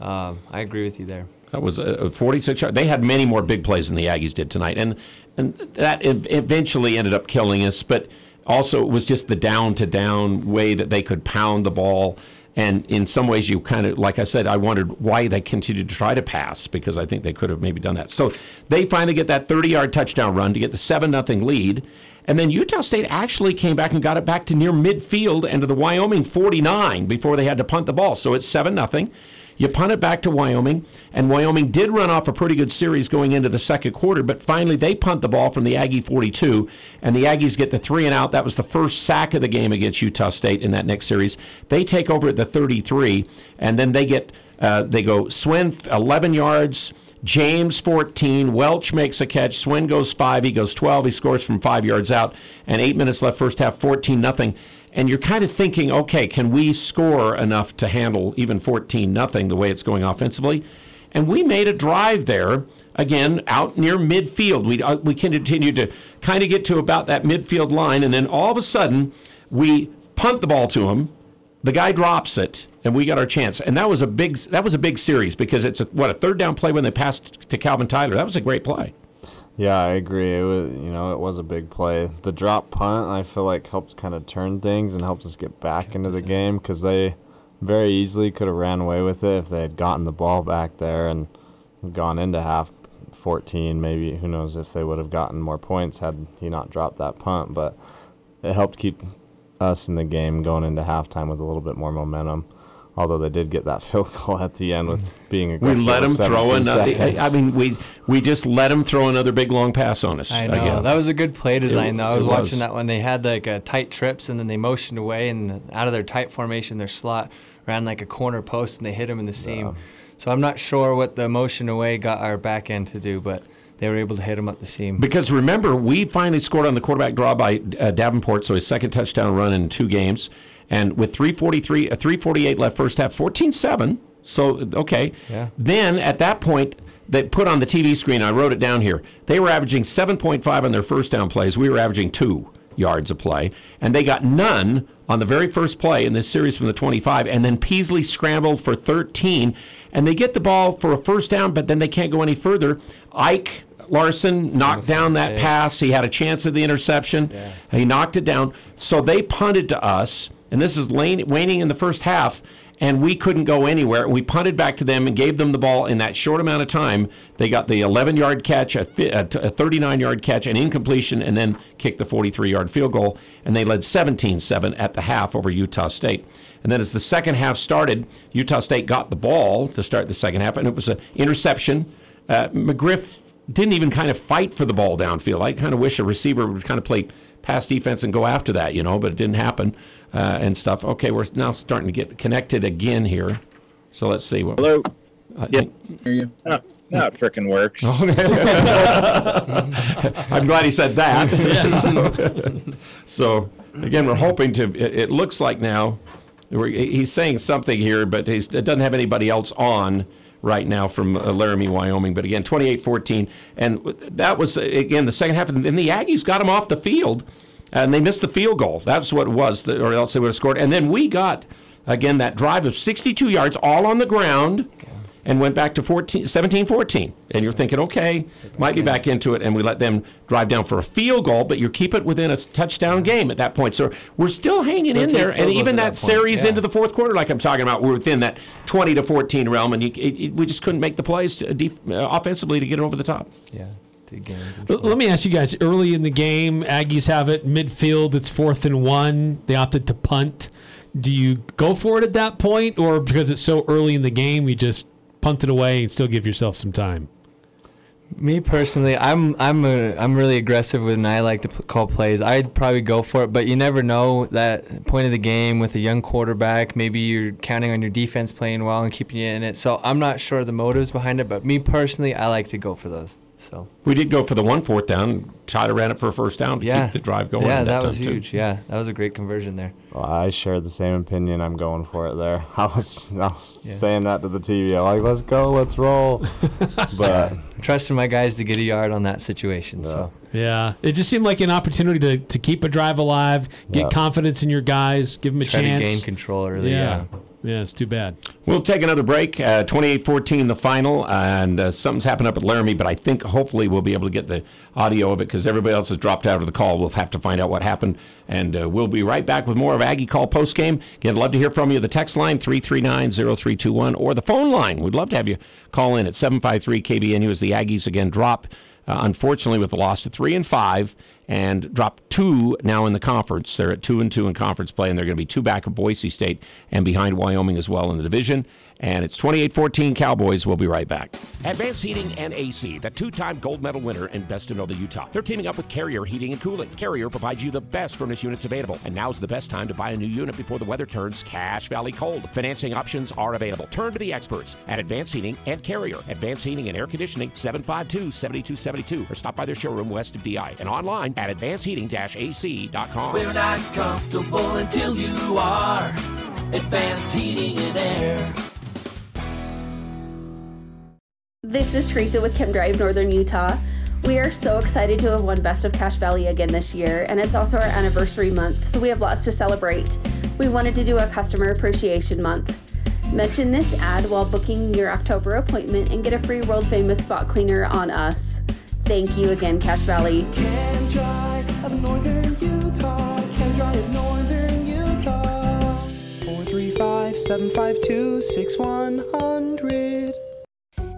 Speaker 5: Um, I agree with you there.
Speaker 2: That was a, a 46 yard. They had many more big plays than the Aggies did tonight, and and that ev- eventually ended up killing us. But also, it was just the down to down way that they could pound the ball. And in some ways, you kind of, like I said, I wondered why they continued to try to pass because I think they could have maybe done that. So they finally get that 30 yard touchdown run to get the 7 0 lead. And then Utah State actually came back and got it back to near midfield and to the Wyoming 49 before they had to punt the ball. So it's 7 0. You punt it back to Wyoming, and Wyoming did run off a pretty good series going into the second quarter, but finally they punt the ball from the Aggie 42, and the Aggies get the three and out. That was the first sack of the game against Utah State in that next series. They take over at the 33, and then they get uh, they go Swen 11 yards. James 14. Welch makes a catch. Swen goes five. He goes 12. He scores from five yards out. And eight minutes left, first half, 14 nothing. And you're kind of thinking, okay, can we score enough to handle even 14 nothing the way it's going offensively? And we made a drive there again out near midfield. We uh, we continued to kind of get to about that midfield line, and then all of a sudden we punt the ball to him. The guy drops it, and we got our chance. And that was a big that was a big series because it's a, what a third down play when they passed to Calvin Tyler. That was a great play.
Speaker 3: Yeah, I agree. It was, you know, it was a big play. The drop punt, I feel like helps kind of turn things and helps us get back into the game because they very easily could have ran away with it if they had gotten the ball back there and gone into half 14. Maybe who knows if they would have gotten more points had he not dropped that punt. But it helped keep us in the game going into halftime with a little bit more momentum. Although they did get that field goal at the end with being
Speaker 2: We
Speaker 3: aggressive.
Speaker 2: let him
Speaker 3: with
Speaker 2: throw
Speaker 3: 17
Speaker 2: another. I mean, we we just let him throw another big long pass on us.
Speaker 5: I know
Speaker 2: again.
Speaker 5: that was a good play design.
Speaker 2: It-
Speaker 5: though I was
Speaker 2: it
Speaker 5: watching
Speaker 2: was.
Speaker 5: that one. They had like a tight trips, and then they motioned away, and out of their tight formation, their slot ran like a corner post, and they hit him in the seam. So I'm not sure what the motion away got our back end to do, but they were able to hit him up the seam.
Speaker 2: Because remember, we finally scored on the quarterback draw by uh, Davenport, so his second touchdown run in two games. And with 343, uh, 348 left first half, 14-7. So, okay.
Speaker 5: Yeah.
Speaker 2: Then at that point, they put on the TV screen, I wrote it down here, they were averaging 7.5 on their first down plays. We were averaging two yards a play. And they got none on the very first play in this series from the 25. And then Peasley scrambled for 13. And they get the ball for a first down, but then they can't go any further. Ike Larsen knocked down that pass. He had a chance at the interception. He knocked it down. So they punted to us, and this is lane, waning in the first half, and we couldn't go anywhere. We punted back to them and gave them the ball in that short amount of time. They got the 11 yard catch, a 39 yard catch, an incompletion, and then kicked the 43 yard field goal, and they led 17 7 at the half over Utah State. And then as the second half started, Utah State got the ball to start the second half, and it was an interception. Uh, McGriff didn't even kind of fight for the ball downfield. I kind of wish a receiver would kind of play pass defense and go after that, you know, but it didn't happen uh, and stuff. Okay, we're now starting to get connected again here. So let's see what.
Speaker 14: Hello.
Speaker 2: I
Speaker 14: Yep.
Speaker 2: think-
Speaker 14: Hear you. Oh, no, it frickin' works.
Speaker 2: I'm glad he said that. so, so, again, we're hoping to. It, it looks like now we're, he's saying something here, but he's, it doesn't have anybody else on right now from uh, Laramie, Wyoming. But again, 28-14, and that was again the second half, and the Aggies got them off the field, and they missed the field goal. That's what it was, or else they would have scored. And then we got again that drive of 62 yards, all on the ground and went back to 14, 17-14. And you're thinking, okay, might be back into it, and we let them drive down for a field goal, but you keep it within a touchdown game at that point. So we're still hanging
Speaker 5: We'll
Speaker 2: in there, and even that,
Speaker 5: that
Speaker 2: series
Speaker 5: yeah.
Speaker 2: into the fourth quarter, like I'm talking about, we're within that 20 to 14 realm, and you, it, it- we just couldn't make the plays uh, def- uh, offensively to get it over the top.
Speaker 5: Yeah. to
Speaker 4: Let me ask you guys. Early in the game, Aggies have it midfield. It's fourth and one. They opted to punt. Do you go for it at that point, or because it's so early in the game, you just punt it away and still give yourself some time?
Speaker 5: Me personally, I'm I'm a, I'm really aggressive when I like to p- call plays. I'd probably go for it, but you never know that point of the game with a young quarterback. Maybe you're counting on your defense playing well and keeping you in it. So I'm not sure of the motives behind it, but me personally, I like to go for those. So
Speaker 2: We did go for the one fourth down. Tyler ran it for a first down to
Speaker 5: yeah,
Speaker 2: keep the drive going.
Speaker 5: Yeah,
Speaker 2: at
Speaker 5: that was
Speaker 2: time, too.
Speaker 5: huge. Yeah, that was a great conversion there.
Speaker 3: Well, I share the same opinion. I'm going for it there. I was, I was
Speaker 5: Yeah.
Speaker 3: saying that to the TV. I'm like, let's go, let's roll. but
Speaker 5: Trusting my guys to get a yard on that situation. So
Speaker 4: Yeah, it just seemed like an opportunity to, to keep a drive alive, get
Speaker 5: Yeah.
Speaker 4: confidence in your guys, give them a
Speaker 5: Try to
Speaker 4: chance.
Speaker 5: gain control early,
Speaker 4: Yeah, yeah, it's too bad.
Speaker 2: We'll take another break. Uh, 28-14 the final, and uh, something's happened up at Laramie, but I think hopefully we'll be able to get the audio of it because everybody else has dropped out of the call. We'll have to find out what happened, and uh, we'll be right back with more of Aggie Call postgame. Again, love to hear from you. The text line, 339-0321, or the phone line. We'd love to have you call in at 753-KVNU as the Aggies again drop, uh, unfortunately, with the loss to 3 and 5, and drop two now in the conference. They're at 2 and 2 in conference play, and they're going to be two back of Boise State and behind Wyoming as well in the division. And it's 28 14 Cowboys. We'll be right back.
Speaker 15: Advanced Heating and AC, the two time gold medal winner in best in all the Utah. They're teaming up with Carrier Heating and Cooling. Carrier provides you the best furnace units available. And now's the best time to buy a new unit before the weather turns Cache Valley cold. Financing options are available. Turn to the experts at Advanced Heating and Carrier. Advanced Heating and Air Conditioning, 752 7272. Or stop by their showroom west of DI and online at advancedheating ac.com.
Speaker 16: We're not comfortable until you are. Advanced heating and air.
Speaker 17: This is Teresa with Chem-Dry Northern Utah. We are so excited to have won Best of Cache Valley again this year, and it's also our anniversary month, so we have lots to celebrate. We wanted to do a customer appreciation month. Mention this ad while booking your October appointment and get a free world famous spot cleaner on us. Thank you again, Cache Valley.
Speaker 16: Chem Drive of Northern Utah. Chem-Dry of Northern Utah. 435 752 6100.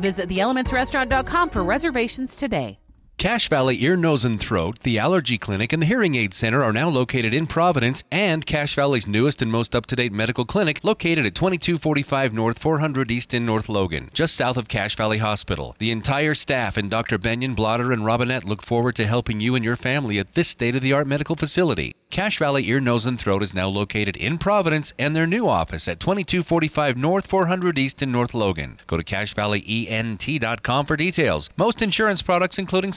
Speaker 18: Visit theelementsrestaurant.com for reservations today.
Speaker 13: Cache Valley Ear, Nose, and Throat, the Allergy Clinic, and the Hearing Aid Center are now located in Providence, and Cache Valley's newest and most up to date medical clinic, located at 2245 North 400 East in North Logan, just south of Cache Valley Hospital. The entire staff and Dr. Benyon, Blotter, and Robinette look forward to helping you and your family at this state of the art medical facility. Cache Valley Ear, Nose, and Throat is now located in Providence and their new office at 2245 North 400 East in North Logan. Go to CacheValleyENT.com for details. Most insurance products, including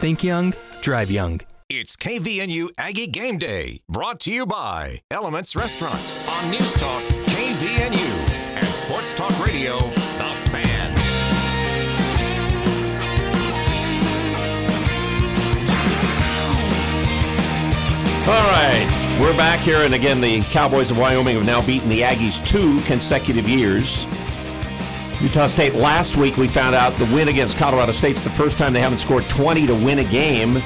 Speaker 19: Think young, drive young.
Speaker 1: It's KVNU Aggie Game Day, brought to you by Elements Restaurant on News Talk KVNU and Sports Talk Radio, The Fan.
Speaker 2: All right, we're back here, and again, the Cowboys of Wyoming have now beaten the Aggies two consecutive years. Utah State last week, we found out the win against Colorado State's the first time they haven't scored 20 to win a game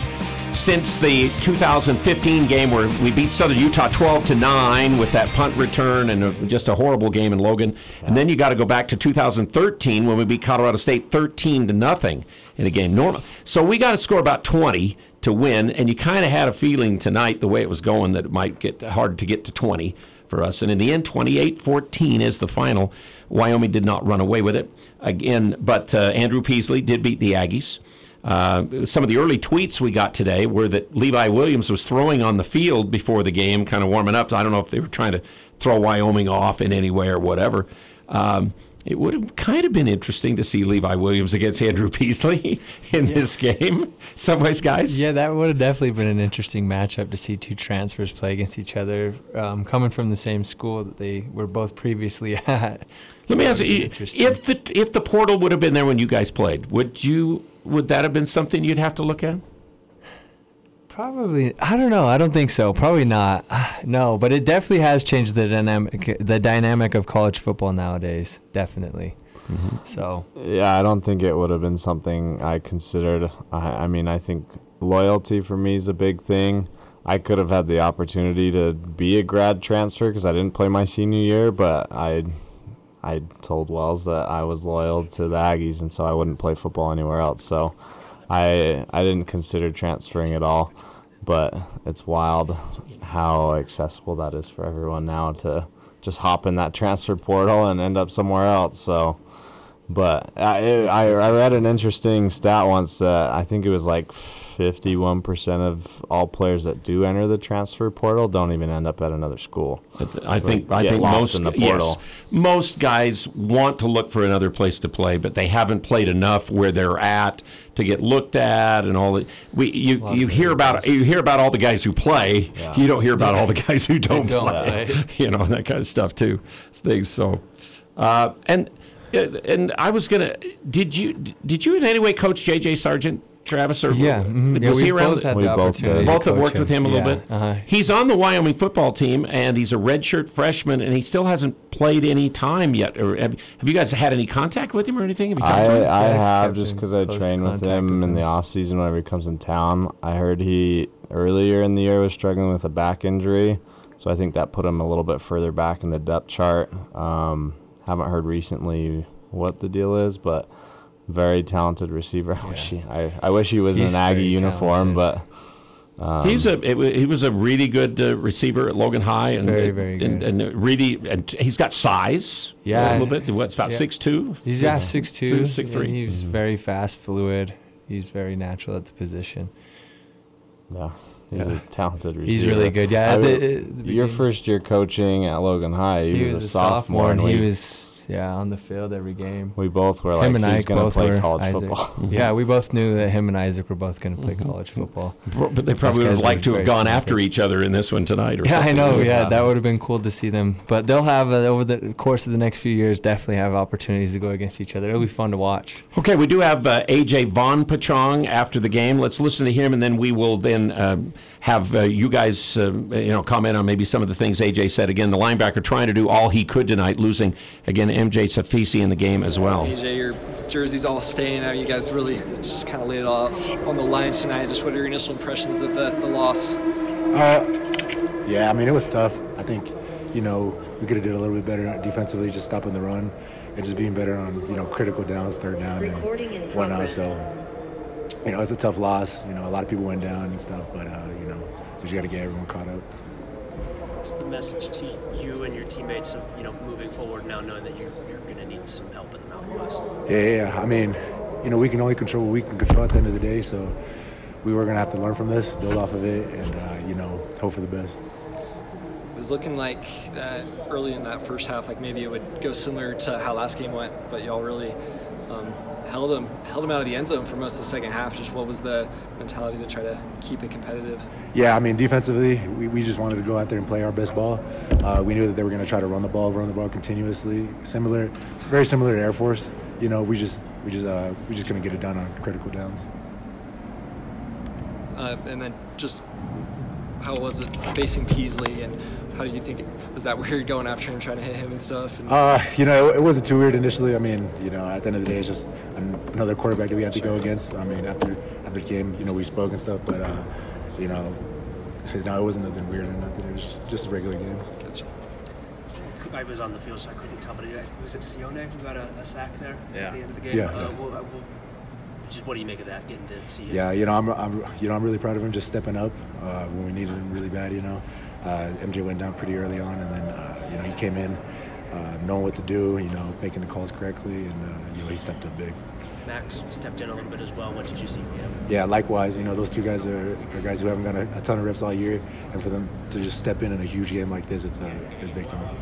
Speaker 2: since the 2015 game where we beat Southern Utah 12 to 9 with that punt return and a, just a horrible game in Logan. And then you got to go back to 2013 when we beat Colorado State 13 to nothing in a game. Normal. So we got to score about 20 to win, and you kind of had a feeling tonight the way it was going that it might get hard to get to 20 for us. And in the end, 28-14 is the final. Wyoming did not run away with it again, but uh, Andrew Peasley did beat the Aggies. Uh, some of the early tweets we got today were that Levi Williams was throwing on the field before the game, kind of warming up. I don't know if they were trying to throw Wyoming off in any way or whatever. Um, it would have kind of been interesting to see Levi Williams against Andrew Peasley in this game. Some ways, guys.
Speaker 5: Yeah, that would have definitely been an interesting matchup to see two transfers play against each other, um, coming from the same school that they were both previously at.
Speaker 2: Let me ask you: If the if the portal would have been there when you guys played, would you would that have been something you'd have to look at?
Speaker 5: Probably, I don't know. I don't think so. Probably not. No, but it definitely has changed the dynamic, the dynamic of college football nowadays. Definitely. Mm-hmm. So
Speaker 3: Yeah, I don't think it would have been something I considered. I, I mean, I think loyalty for me is a big thing. I could have had the opportunity to be a grad transfer because I didn't play my senior year, but I, I told Wells that I was loyal to the Aggies, and so I wouldn't play football anywhere else. So, I I didn't consider transferring at all. But it's wild how accessible that is for everyone now to just hop in that transfer portal and end up somewhere else. So. But I, I, I read an interesting stat once that I think it was like 51% of all players that do enter the transfer portal don't even end up at another school.
Speaker 2: I
Speaker 3: So
Speaker 2: think
Speaker 3: they
Speaker 2: I think most
Speaker 3: in the portal.
Speaker 2: yes, most guys want to look for another place to play, but they haven't played enough where they're at to get looked at and all the we you, you hear about you hear about all the guys who play.
Speaker 3: Yeah.
Speaker 2: You don't hear about all the guys who don't,
Speaker 5: don't
Speaker 2: play.
Speaker 5: play.
Speaker 2: you know that kind of stuff too. Things so, uh, and and I was gonna. Did you did you in any way coach J.J. Sargent? Travis or
Speaker 5: Yeah, mhm. Yeah,
Speaker 2: was
Speaker 5: we
Speaker 2: he around?
Speaker 5: both had
Speaker 3: We both did.
Speaker 5: to
Speaker 2: Both have
Speaker 5: coach
Speaker 2: worked with him a little bit.
Speaker 5: Uh-huh.
Speaker 2: He's on the Wyoming football team, and he's a redshirt freshman, and he still hasn't played any time yet. Or have, have you guys had any contact with him or anything? Have you talked to
Speaker 3: I,
Speaker 2: him?
Speaker 3: I
Speaker 5: Yeah,
Speaker 3: have just because I
Speaker 5: close
Speaker 3: train with him
Speaker 5: with
Speaker 3: in the off season whenever he comes in town. I heard he earlier in the year was struggling with a back injury, so I think that put him a little bit further back in the depth chart. Um, haven't heard recently what the deal is, but very talented receiver. I wish he, I, I wish he was in
Speaker 5: He's
Speaker 3: an Aggie uniform,
Speaker 5: talented.
Speaker 3: but um,
Speaker 2: He's a it he was a really good uh, receiver at Logan High, and
Speaker 5: Very, very good.
Speaker 2: and really, and he's got size.
Speaker 5: Yeah.
Speaker 2: a little bit. What's about
Speaker 5: Yeah.
Speaker 2: six two?
Speaker 5: He's yeah, six two,
Speaker 2: six three.
Speaker 5: He's very fast, fluid. He's very natural at the position.
Speaker 3: Yeah, he's
Speaker 2: Yeah.
Speaker 3: a talented receiver.
Speaker 5: He's really good. Yeah,
Speaker 3: I
Speaker 5: at the- the
Speaker 3: your
Speaker 5: beginning-
Speaker 3: first year coaching at Logan High, he,
Speaker 5: He,
Speaker 3: was, a sophomore,
Speaker 5: and he
Speaker 3: we,
Speaker 5: was yeah on the field every game.
Speaker 3: we both were like,
Speaker 5: him and
Speaker 3: he's
Speaker 5: Ike
Speaker 3: going to
Speaker 5: both
Speaker 3: play college
Speaker 5: Isaac.
Speaker 3: football.
Speaker 5: yeah, we both knew that him and Isaac were both going to play
Speaker 3: Mm-hmm.
Speaker 5: college football.
Speaker 2: But they probably would
Speaker 5: guys
Speaker 2: have liked to have gone
Speaker 5: talented.
Speaker 2: after each other in this one tonight. Or
Speaker 5: Yeah, I know. Yeah, that would have been cool to see them. But they'll have uh, over the course of the next few years definitely have opportunities to go against each other. It'll be fun to watch.
Speaker 2: Okay, we do have uh, AJ Vongphachanh after the game. Let's listen to him, and then we will then um, have uh, you guys, uh, you know, comment on maybe some of the things AJ said. Again, the linebacker trying to do all he could tonight, losing again MJ Tafisi in the game as well.
Speaker 20: AJ, your jersey's all stained. out. You guys really just kind of laid it all on the lines tonight. Just what are your initial impressions of the, the loss?
Speaker 21: Uh, yeah, I mean, it was tough. I think, you know, we could have did a little bit better defensively, just stopping the run and just being better on, you know, critical downs, third down and whatnot. So, you know, it's a tough loss. You know, a lot of people went down and stuff, but, uh, you know, we just got to get everyone caught up.
Speaker 22: What's the message to you and your teammates of you know moving forward now, knowing that you're, you're going to need some help in the Mountain West?
Speaker 21: Yeah, yeah, yeah. I mean, you know, we can only control what we can control at the end of the day. So we were going to have to learn from this, build off of it, and, uh, you know, hope for the best.
Speaker 20: It was looking like that early in that first half, like maybe it would go similar to how last game went, but y'all really um, held them held them out of the end zone for most of the second half. Just what was the mentality to try to keep it competitive?
Speaker 21: Yeah, I mean, defensively, we, we just wanted to go out there and play our best ball. Uh, we knew that they were going to try to run the ball, run the ball continuously. Similar, very similar to Air Force. You know, we just we just uh, we just couldn't get it done on critical downs.
Speaker 20: Uh, and then just how was it facing Peasley, and how do you think was that weird going after him, trying to hit him and stuff? And
Speaker 21: Uh, you know, it, it wasn't too weird initially. I mean, you know, at the end of the day, it's just an, another quarterback that we had to go against. I mean, after after the game, you know, we spoke and stuff, but uh, you know, no, it wasn't nothing weird or nothing. It was just, just a regular game.
Speaker 20: Gotcha.
Speaker 22: I was on the field, so I couldn't tell, but it- was it Sione who got a, a sack there
Speaker 21: Yeah.
Speaker 22: at the end of the game?
Speaker 21: Yeah,
Speaker 22: Uh,
Speaker 21: yeah.
Speaker 22: well, uh, well, just what do you make of that? Getting to see him?
Speaker 21: Yeah, you know, I'm, I'm, you know, I'm really proud of him just stepping up uh, when we needed him really bad. You know, uh, MJ went down pretty early on, and then uh, you know he came in, uh, knowing what to do. You know, making the calls correctly, and uh, you know he stepped up big.
Speaker 22: Max stepped in a little bit as well. What did you see from him?
Speaker 21: Yeah, likewise. You know, those two guys are, are guys who haven't got a, a ton of reps all year, and for them to just step in in a huge game like this, it's a it's big time.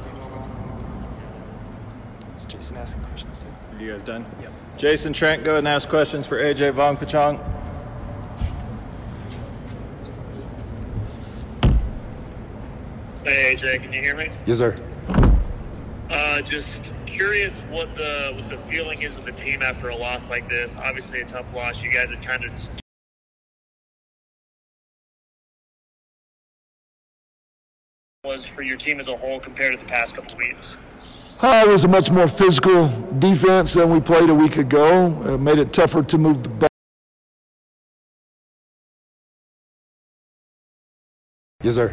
Speaker 20: Is Jason asking questions too?
Speaker 23: Are you guys done?
Speaker 22: Yep.
Speaker 23: Jason Trent, go ahead and ask questions for AJ Vongphachanh.
Speaker 24: Hey AJ, can you hear me?
Speaker 21: Yes, sir.
Speaker 24: Uh, just
Speaker 25: Curious what the what the feeling is with the team after a loss like this. Obviously, a tough loss. You guys had kind of was for your team as a whole compared to the past couple weeks.
Speaker 26: Uh, it was a much more physical defense than we played a week ago. It made it tougher to move the ball. Yes, sir.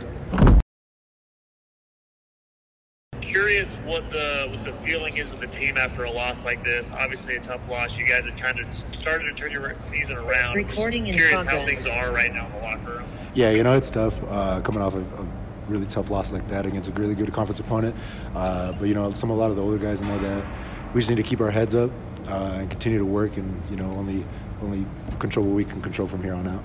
Speaker 25: Curious what the what the feeling is with the team after a loss like this. Obviously, a tough loss. You guys had kind of started to turn your season around.
Speaker 27: Recording in
Speaker 25: Curious how things are right now in the locker room.
Speaker 21: Yeah, you know, it's tough uh, coming off of, a really tough loss like that against a really good conference opponent. Uh, but, you know, some a lot of the older guys know that we just need to keep our heads up uh, and continue to work and, you know, only, only control what we can control from here on out.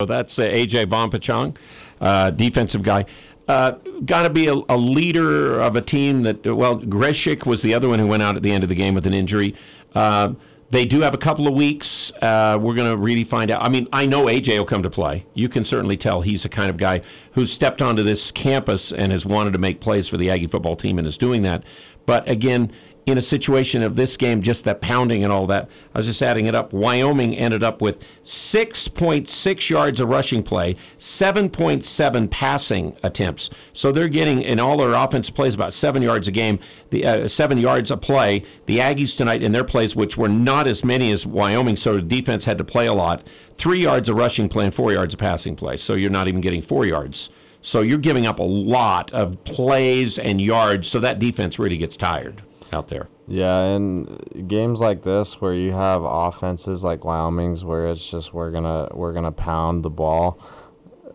Speaker 2: So that's uh, AJ Vongphachanh, uh, defensive guy. Uh, Got to be a, a leader of a team that, well, Grzesiak was the other one who went out at the end of the game with an injury. Uh, they do have a couple of weeks. Uh, we're going to really find out. I mean, I know AJ will come to play. You can certainly tell he's the kind of guy who's stepped onto this campus and has wanted to make plays for the Aggie football team and is doing that. But again, in a situation of this game, just that pounding and all that, I was just adding it up. Wyoming ended up with 6.6 yards of rushing play, 7.7 passing attempts. So they're getting in all their offense plays about seven yards a game, the uh, seven yards a play. The Aggies tonight in their plays, which were not as many as Wyoming, so the defense had to play a lot. Three yards of rushing play and four yards of passing play. So you're not even getting four yards. So you're giving up a lot of plays and yards. So that defense really gets tired out there.
Speaker 3: Yeah, and games like this where you have offenses like Wyoming's, where it's just we're gonna we're gonna pound the ball.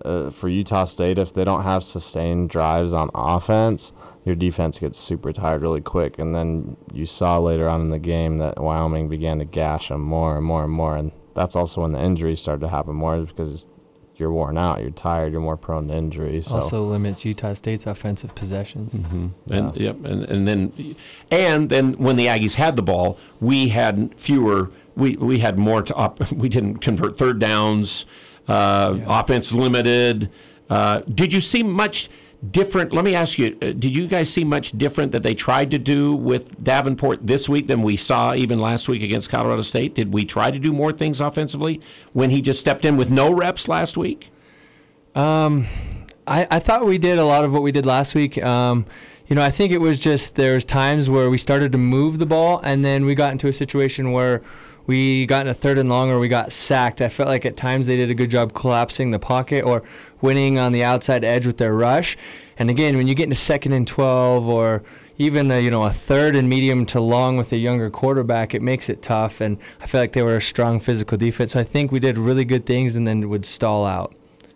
Speaker 3: Uh, for Utah State, if they don't have sustained drives on offense, your defense gets super tired really quick. And then you saw later on in the game that Wyoming began to gash them more and more and more. And that's also when the injuries started to happen more because you're worn out, you're tired, you're more prone to injuries. So.
Speaker 5: Also limits Utah State's offensive possessions.
Speaker 2: Mm-hmm. And yep, and, and then and then when the Aggies had the ball, we had fewer. We we had more to op, we didn't convert third downs. Uh, Offense limited. Uh, did you see much different? Let me ask you: uh, Did you guys see much different that they tried to do with Davenport this week than we saw even last week against Colorado State? Did we try to do more things offensively when he just stepped in with no reps last week?
Speaker 5: Um, I, I thought we did a lot of what we did last week. Um, you know, I think it was just there was times where we started to move the ball, and then we got into a situation where we got in a third and long or we got sacked. I felt like at times they did a good job collapsing the pocket or winning on the outside edge with their rush. And again, when you get into second and 12 or even a, you know a third and medium to long with a younger quarterback, it makes it tough. And I feel like they were a strong physical defense. So I think we did really good things and then would stall out.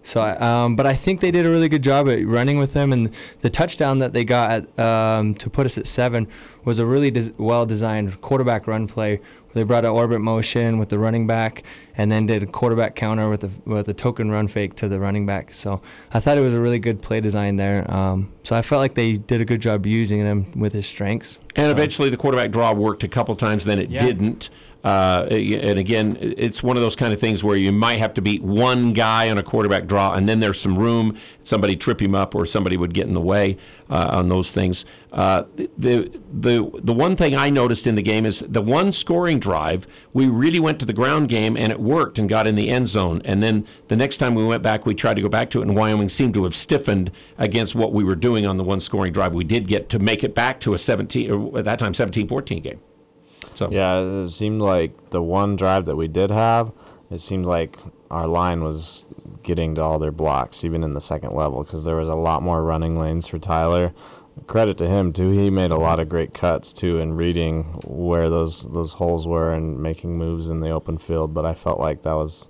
Speaker 5: So, um, but I think they did a really good job at running with them, and the touchdown that they got at, um, to put us at seven was a really des- well-designed quarterback run play. They brought an orbit motion with the running back, and then did a quarterback counter with a with a token run fake to the running back. So I thought it was a really good play design there. Um, so I felt like they did a good job using him with his strengths.
Speaker 2: And eventually, the quarterback draw worked a couple times. Then it
Speaker 5: Yeah.
Speaker 2: didn't. Uh, and again, it's one of those kind of things where you might have to beat one guy on a quarterback draw, and then there's some room. Somebody trip him up, or somebody would get in the way uh, on those things. Uh, the the the one thing I noticed in the game is the one scoring drive. We really went to the ground game, and it worked, and got in the end zone. And then the next time we went back, we tried to go back to it, and Wyoming seemed to have stiffened against what we were doing on the one scoring drive. We did get to make it back to a 17 or at that time 17-14 game. So
Speaker 3: yeah, it seemed like the one drive that we did have, it seemed like our line was getting to all their blocks, even in the second level, because there was a lot more running lanes for Tyler. Credit to him too; he made a lot of great cuts too in reading where those those holes were and making moves in the open field. But I felt like that was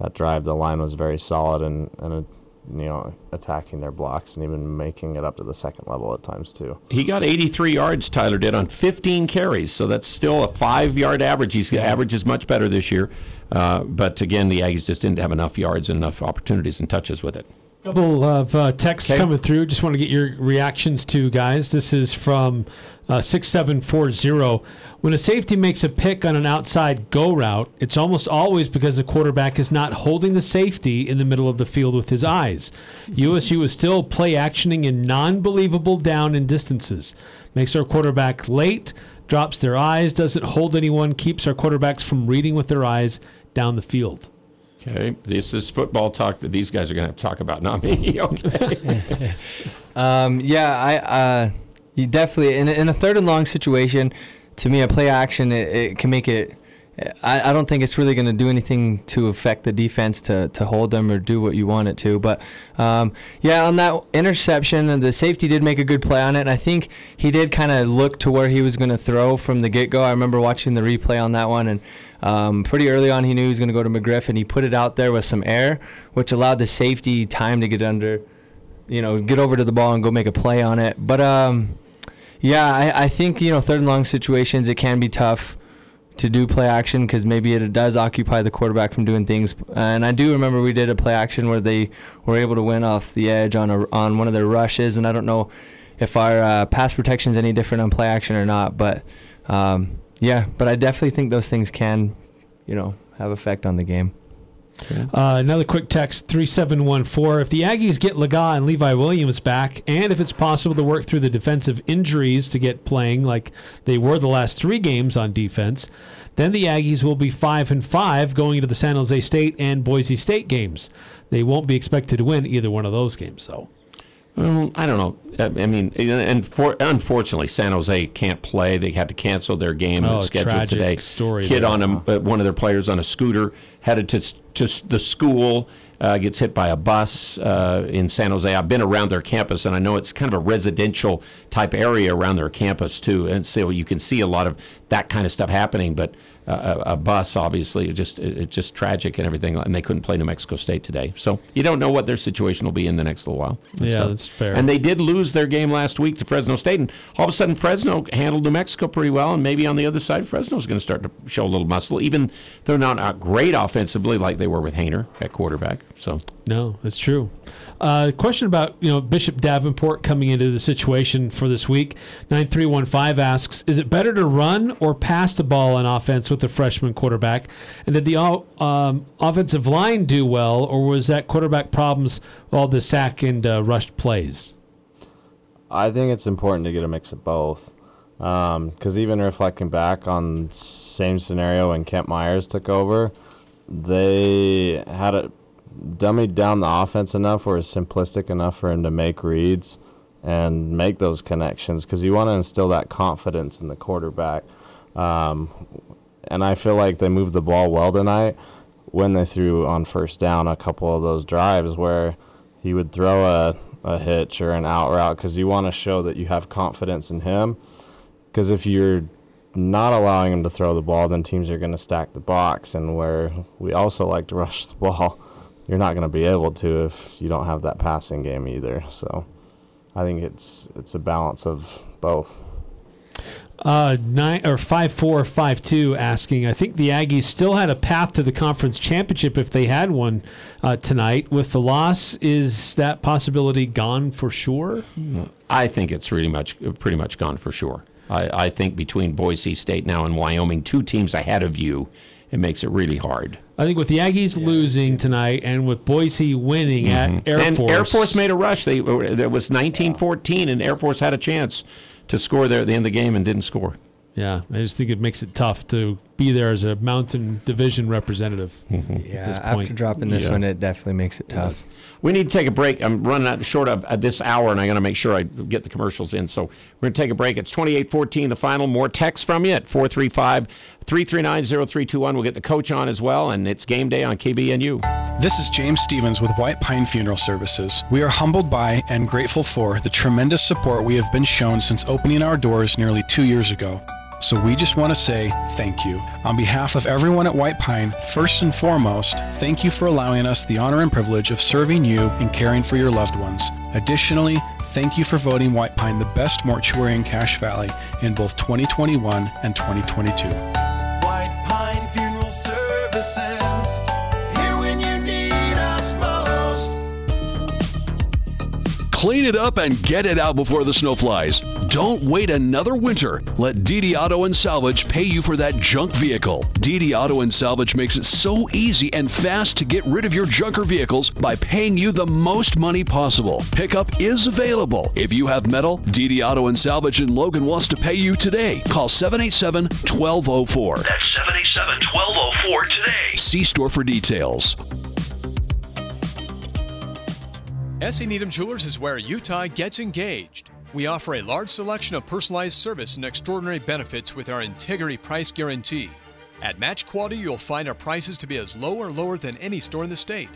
Speaker 3: that drive. The line was very solid and and. uh you know, attacking their blocks and even making it up to the second level at times too.
Speaker 2: He got 83 yards, Tyler did, on 15 carries. So that's still a five yard average. He's average is much better this year. Uh, but again, the Aggies just didn't have enough yards and enough opportunities and touches with it.
Speaker 4: couple of uh, texts
Speaker 2: Okay.
Speaker 4: coming through. Just want to get your reactions to guys. This is from uh, six seven four zero. When a safety makes a pick on an outside go route, it's almost always because the quarterback is not holding the safety in the middle of the field with his eyes. USU is still play actioning in non-believable down and distances. Makes our quarterback late, drops their eyes, doesn't hold anyone, keeps our quarterbacks from reading with their eyes down the field.
Speaker 2: Okay, this is football talk that these guys are going to have to talk about, not me. Okay.
Speaker 5: Um, yeah, I uh, you definitely in a, in a third and long situation. To me, a play action it, it can make it. I, I don't think it's really going to do anything to affect the defense to, to hold them or do what you want it to. But um, yeah, on that interception, the safety did make a good play on it. And I think he did kind of look to where he was going to throw from the get go. I remember watching the replay on that one, and um, pretty early on, he knew he was going to go to McGriff, and he put it out there with some air, which allowed the safety time to get under you know, get over to the ball and go make a play on it. But um, yeah, I, I think you know third and long situations it can be tough to do play action because maybe it does occupy the quarterback from doing things. And I do remember we did a play action where they were able to win off the edge on a, on one of their rushes, and I don't know if our uh, pass protection is any different on play action or not, but um, yeah, but I definitely think those things can, you know, have effect on the game.
Speaker 4: Uh, another quick text 3714. If the Aggies get Laga and Levi Williams back, and if it's possible to work through the defensive injuries to get playing like they were the last three games on defense, then the Aggies will be 5 and 5 going into the San Jose State and Boise State games. They won't be expected to win either one of those games, though.
Speaker 2: Well, I don't know. I I mean, and for, unfortunately, San Jose can't play. They had to cancel their game
Speaker 4: Oh,
Speaker 2: that's scheduled today.
Speaker 4: story
Speaker 2: Kid
Speaker 4: there.
Speaker 2: on a, uh, one of their players on a scooter headed to to the school. Uh, gets hit by a bus uh, in San Jose. I've been around their campus, and I know it's kind of a residential type area around their campus too. And so you can see a lot of that kind of stuff happening. But uh, a, a bus, obviously, it just it, it's just tragic and everything. And they couldn't play New Mexico State today, so you don't know what their situation will be in the next little while. and
Speaker 4: Yeah,
Speaker 2: stuff.
Speaker 4: that's fair.
Speaker 2: And they did lose their game last week to Fresno State, and all of a sudden Fresno handled New Mexico pretty well, and maybe on the other side Fresno's going to start to show a little muscle, even though they're not great offensively like they were with Haener at quarterback. So
Speaker 4: No, that's true. Uh, question about you know Bishop Davenport coming into the situation for this week. Nine three one five asks: Is it better to run or pass the ball on offense with the freshman quarterback? And did the um, offensive line do well, or was that quarterback problems all the sack and uh, rushed plays?
Speaker 3: I think it's important to get a mix of both. Because even reflecting back on same scenario when Kent Myers took over, they had it dummied down the offense enough where it's simplistic enough for him to make reads and make those connections because you want to instill that confidence in the quarterback. Um, and I feel like they moved the ball well tonight when they threw on first down a couple of those drives where he would throw a, a hitch or an out route because you want to show that you have confidence in him. Because if you're not allowing him to throw the ball, then teams are going to stack the box. And where we also like to rush the ball, you're not going to be able to if you don't have that passing game either. So I think it's it's a balance of both.
Speaker 4: Uh, nine or five four five two asking. I think the Aggies still had a path to the conference championship if they had one uh, tonight. With the loss, is that possibility gone for sure?
Speaker 2: I think it's really much pretty much gone for sure. I, I think between Boise State now and Wyoming, two teams ahead of you, it makes it really hard.
Speaker 4: I think with the Aggies losing tonight and with Boise winning at Air
Speaker 2: and
Speaker 4: Force,
Speaker 2: Air Force made a rush. They there was 19-14, and Air Force had a chance to score there at the end of the game and didn't score.
Speaker 4: Yeah, I just think it makes it tough to be there as a Mountain Division representative.
Speaker 2: Mm-hmm.
Speaker 5: Yeah,
Speaker 4: at this
Speaker 5: after
Speaker 4: point.
Speaker 5: dropping this
Speaker 2: Yeah.
Speaker 5: one, it definitely makes it tough.
Speaker 2: We need to take a break. I'm running out short of uh, this hour, and I got to make sure I get the commercials in. So we're going to take a break. It's 28-14, the final. More text from you at 435-339-0321. We'll get the coach on as well, and it's game day on KVNU.
Speaker 27: This is James Stevens with White Pine Funeral Services. We are humbled by and grateful for the tremendous support we have been shown since opening our doors nearly two years ago. So we just want to say thank you. On behalf of everyone at White Pine, first and foremost, thank you for allowing us the honor and privilege of serving you and caring for your loved ones. Additionally, thank you for voting White Pine the best mortuary in Cache Valley in both 2021 and 2022.
Speaker 16: White Pine Funeral Services. Here when you need us most.
Speaker 28: Clean it up and get it out before the snow flies. Don't wait another winter. Let DD Auto and Salvage pay you for that junk vehicle. DD Auto and Salvage makes it so easy and fast to get rid of your junker vehicles by paying you the most money possible. Pickup is available. If you have metal, DD Auto and Salvage in Logan wants to pay you today. Call 787 1204.
Speaker 29: That's 787 1204 today.
Speaker 28: See store for details.
Speaker 30: S.E. Needham Jewelers is where Utah gets engaged. We offer a large selection of personalized service and extraordinary benefits with our integrity price guarantee. At Match Quality, you'll find our prices to be as low or lower than any store in the state.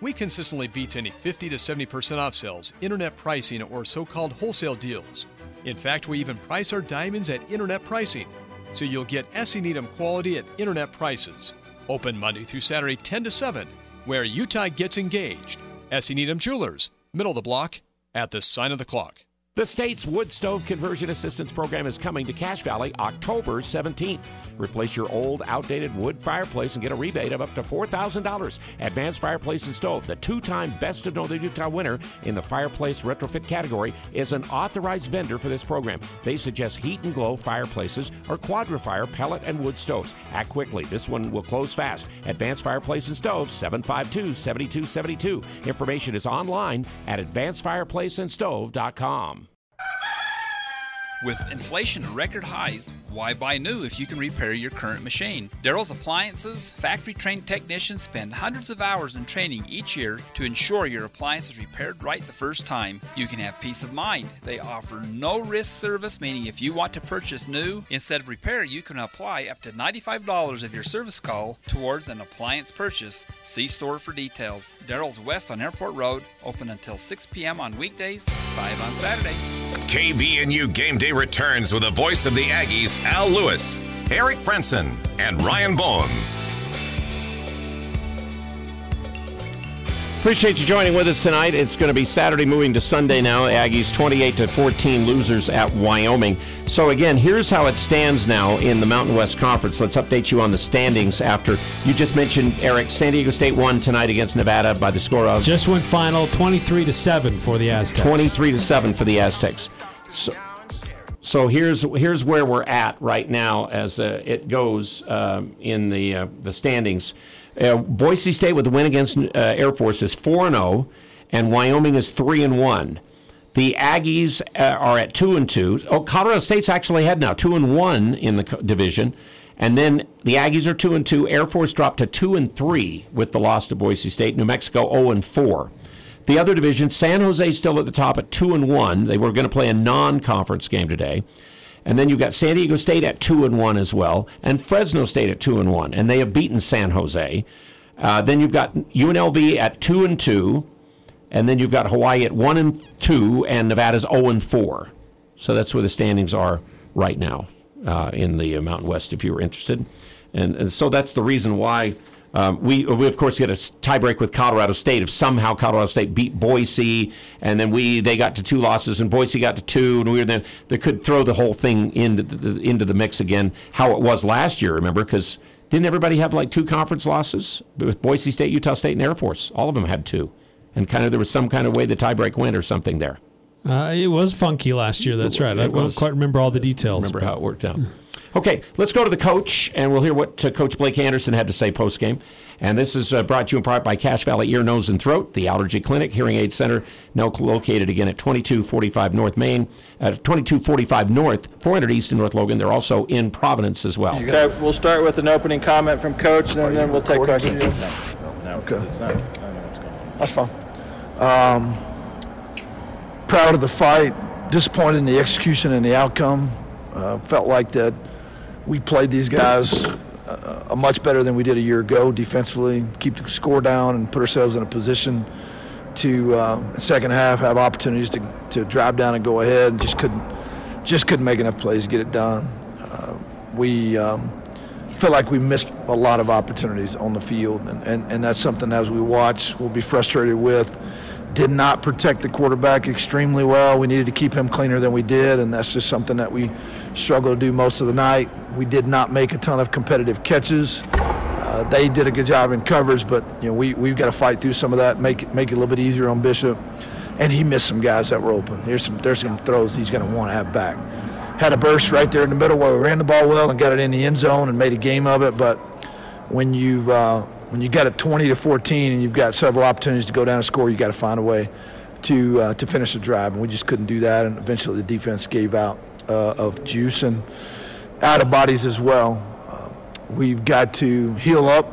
Speaker 30: We consistently beat any 50 to 70% off sales, internet pricing, or so called wholesale deals. In fact, we even price our diamonds at internet pricing, so you'll get SE Needham quality at internet prices. Open Monday through Saturday, 10 to 7, where Utah gets engaged. SE Needham Jewelers, middle of the block, at the sign of the clock.
Speaker 15: The state's wood stove conversion assistance program is coming to Cache Valley October 17th. Replace your old, outdated wood fireplace and get a rebate of up to $4,000. Advanced Fireplace and Stove, the two time Best of Northern Utah winner in the fireplace retrofit category, is an authorized vendor for this program. They suggest heat and glow fireplaces or Quadra-Fire pellet and wood stoves. Act quickly, this one will close fast. Advanced Fireplace and Stove, 752 7272. Information is online at advancedfireplaceandstove.com.
Speaker 24: With inflation at record highs, why buy new if you can repair your current machine? Daryl's Appliances factory trained technicians spend hundreds of hours in training each year to ensure your appliance is repaired right the first time. You can have peace of mind. They offer no risk service, meaning if you want to purchase new instead of repair, you can apply up to $95 of your service call towards an appliance purchase. See store for details. Daryl's West on Airport Road, open until 6 p.m. on weekdays, 5 on Saturday.
Speaker 1: KVNU Game Day returns with the voice of the Aggies, Al Lewis, Eric Frandsen, and Ryan Bohm.
Speaker 2: Appreciate you joining with us tonight. It's going to be Saturday moving to Sunday now. Aggies 28 to 14 losers at Wyoming. So again, here's how it stands now in the Mountain West Conference. Let's update you on the standings after you just mentioned Eric San Diego State won tonight against Nevada by the score of
Speaker 4: Just went final 23 to 7 for the Aztecs.
Speaker 2: 23 to 7 for the Aztecs. So, so here's here's where we're at right now as uh, it goes um, in the uh, the standings. Uh, Boise State with the win against uh, Air Force is four and zero, and Wyoming is three and one. The Aggies uh, are at two and two. Oh, Colorado State's actually ahead now, two and one in the division, and then the Aggies are two and two. Air Force dropped to two and three with the loss to Boise State. New Mexico zero and four. The other division, San Jose still at the top at two and one. They were going to play a non-conference game today. And then you've got San Diego State at two and one as well, and Fresno State at two and one, and they have beaten San Jose. Uh, then you've got UNLV at two and two, and then you've got Hawaii at one and two, and Nevada's zero and four. So that's where the standings are right now uh, in the Mountain West. If you were interested, and, and so that's the reason why. Um, we, we of course get a tiebreak with Colorado State. If somehow Colorado State beat Boise, and then we they got to two losses, and Boise got to two, and we were then they could throw the whole thing into the, into the mix again, how it was last year. Remember, because didn't everybody have like two conference losses with Boise State, Utah State, and Air Force? All of them had two, and kind of there was some kind of way the tiebreak went or something there.
Speaker 4: Uh, it was funky last year. That's right. I don't quite remember all the details.
Speaker 2: Remember how it worked out. Okay, let's go to the coach, and we'll hear what uh, Coach Blake Anderson had to say post game. And this is uh, brought to you in part by Cache Valley Ear, Nose, and Throat, the Allergy Clinic, Hearing Aid Center, now located again at 2245 North Main, at 2245 North, 400 East in North Logan. They're also in Providence as well.
Speaker 23: Okay, we'll start with an opening comment from Coach, and then we'll take questions. No, no,
Speaker 26: Okay.
Speaker 23: it's not. I know what's going on.
Speaker 26: That's fine. Um, proud of the fight, disappointed in the execution and the outcome. Uh, felt like that we played these guys uh, much better than we did a year ago defensively, keep the score down and put ourselves in a position to uh, second half have opportunities to, to drive down and go ahead and just couldn't just couldn't make enough plays to get it done. Uh, we um, feel like we missed a lot of opportunities on the field, and, and, and that's something as we watch we'll be frustrated with. Did not protect the quarterback extremely well. We needed to keep him cleaner than we did, and that's just something that we struggled to do most of the night. We did not make a ton of competitive catches. Uh, they did a good job in covers, but you know we we've got to fight through some of that, make it make it a little bit easier on Bishop. and he missed some guys that were open. There's some there's some throws he's going to want to have back. Had a burst right there in the middle where we ran the ball well and got it in the end zone and made a game of it. But when you uh, when you got it 20 to 14 and you've got several opportunities to go down and score, you got to find a way to uh, to finish the drive, and we just couldn't do that. And eventually, the defense gave out uh, of juice and out of bodies as well. Uh, we've got to heal up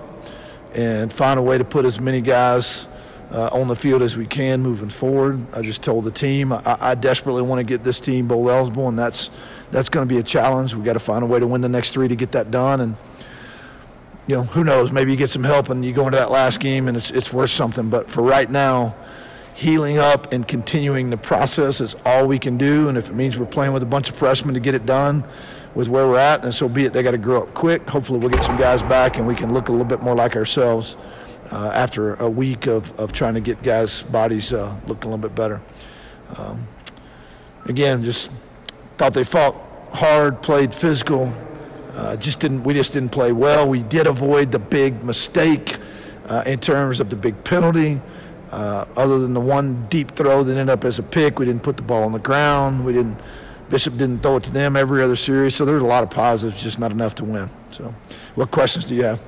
Speaker 26: and find a way to put as many guys uh, on the field as we can moving forward. I just told the team I, I desperately want to get this team bowl eligible, and that's that's going to be a challenge. We've got to find a way to win the next three to get that done. And you know, who knows? Maybe you get some help and you go into that last game and it's it's worth something. But for right now, healing up and continuing the process is all we can do. And if it means we're playing with a bunch of freshmen to get it done with where we're at, then so be it. They got to grow up quick. Hopefully, we'll get some guys back and we can look a little bit more like ourselves uh, after a week of, of trying to get guys' bodies uh, looking a little bit better. Um, again, just thought they fought hard, played physical. Uh, just didn't. We just didn't play well. We did avoid the big mistake uh, in terms of the big penalty. Uh, other than the one deep throw that ended up as a pick, we didn't put the ball on the ground. We didn't. Bishop didn't throw it to them every other series. So there's a lot of positives, just not enough to win. So, what questions do you have?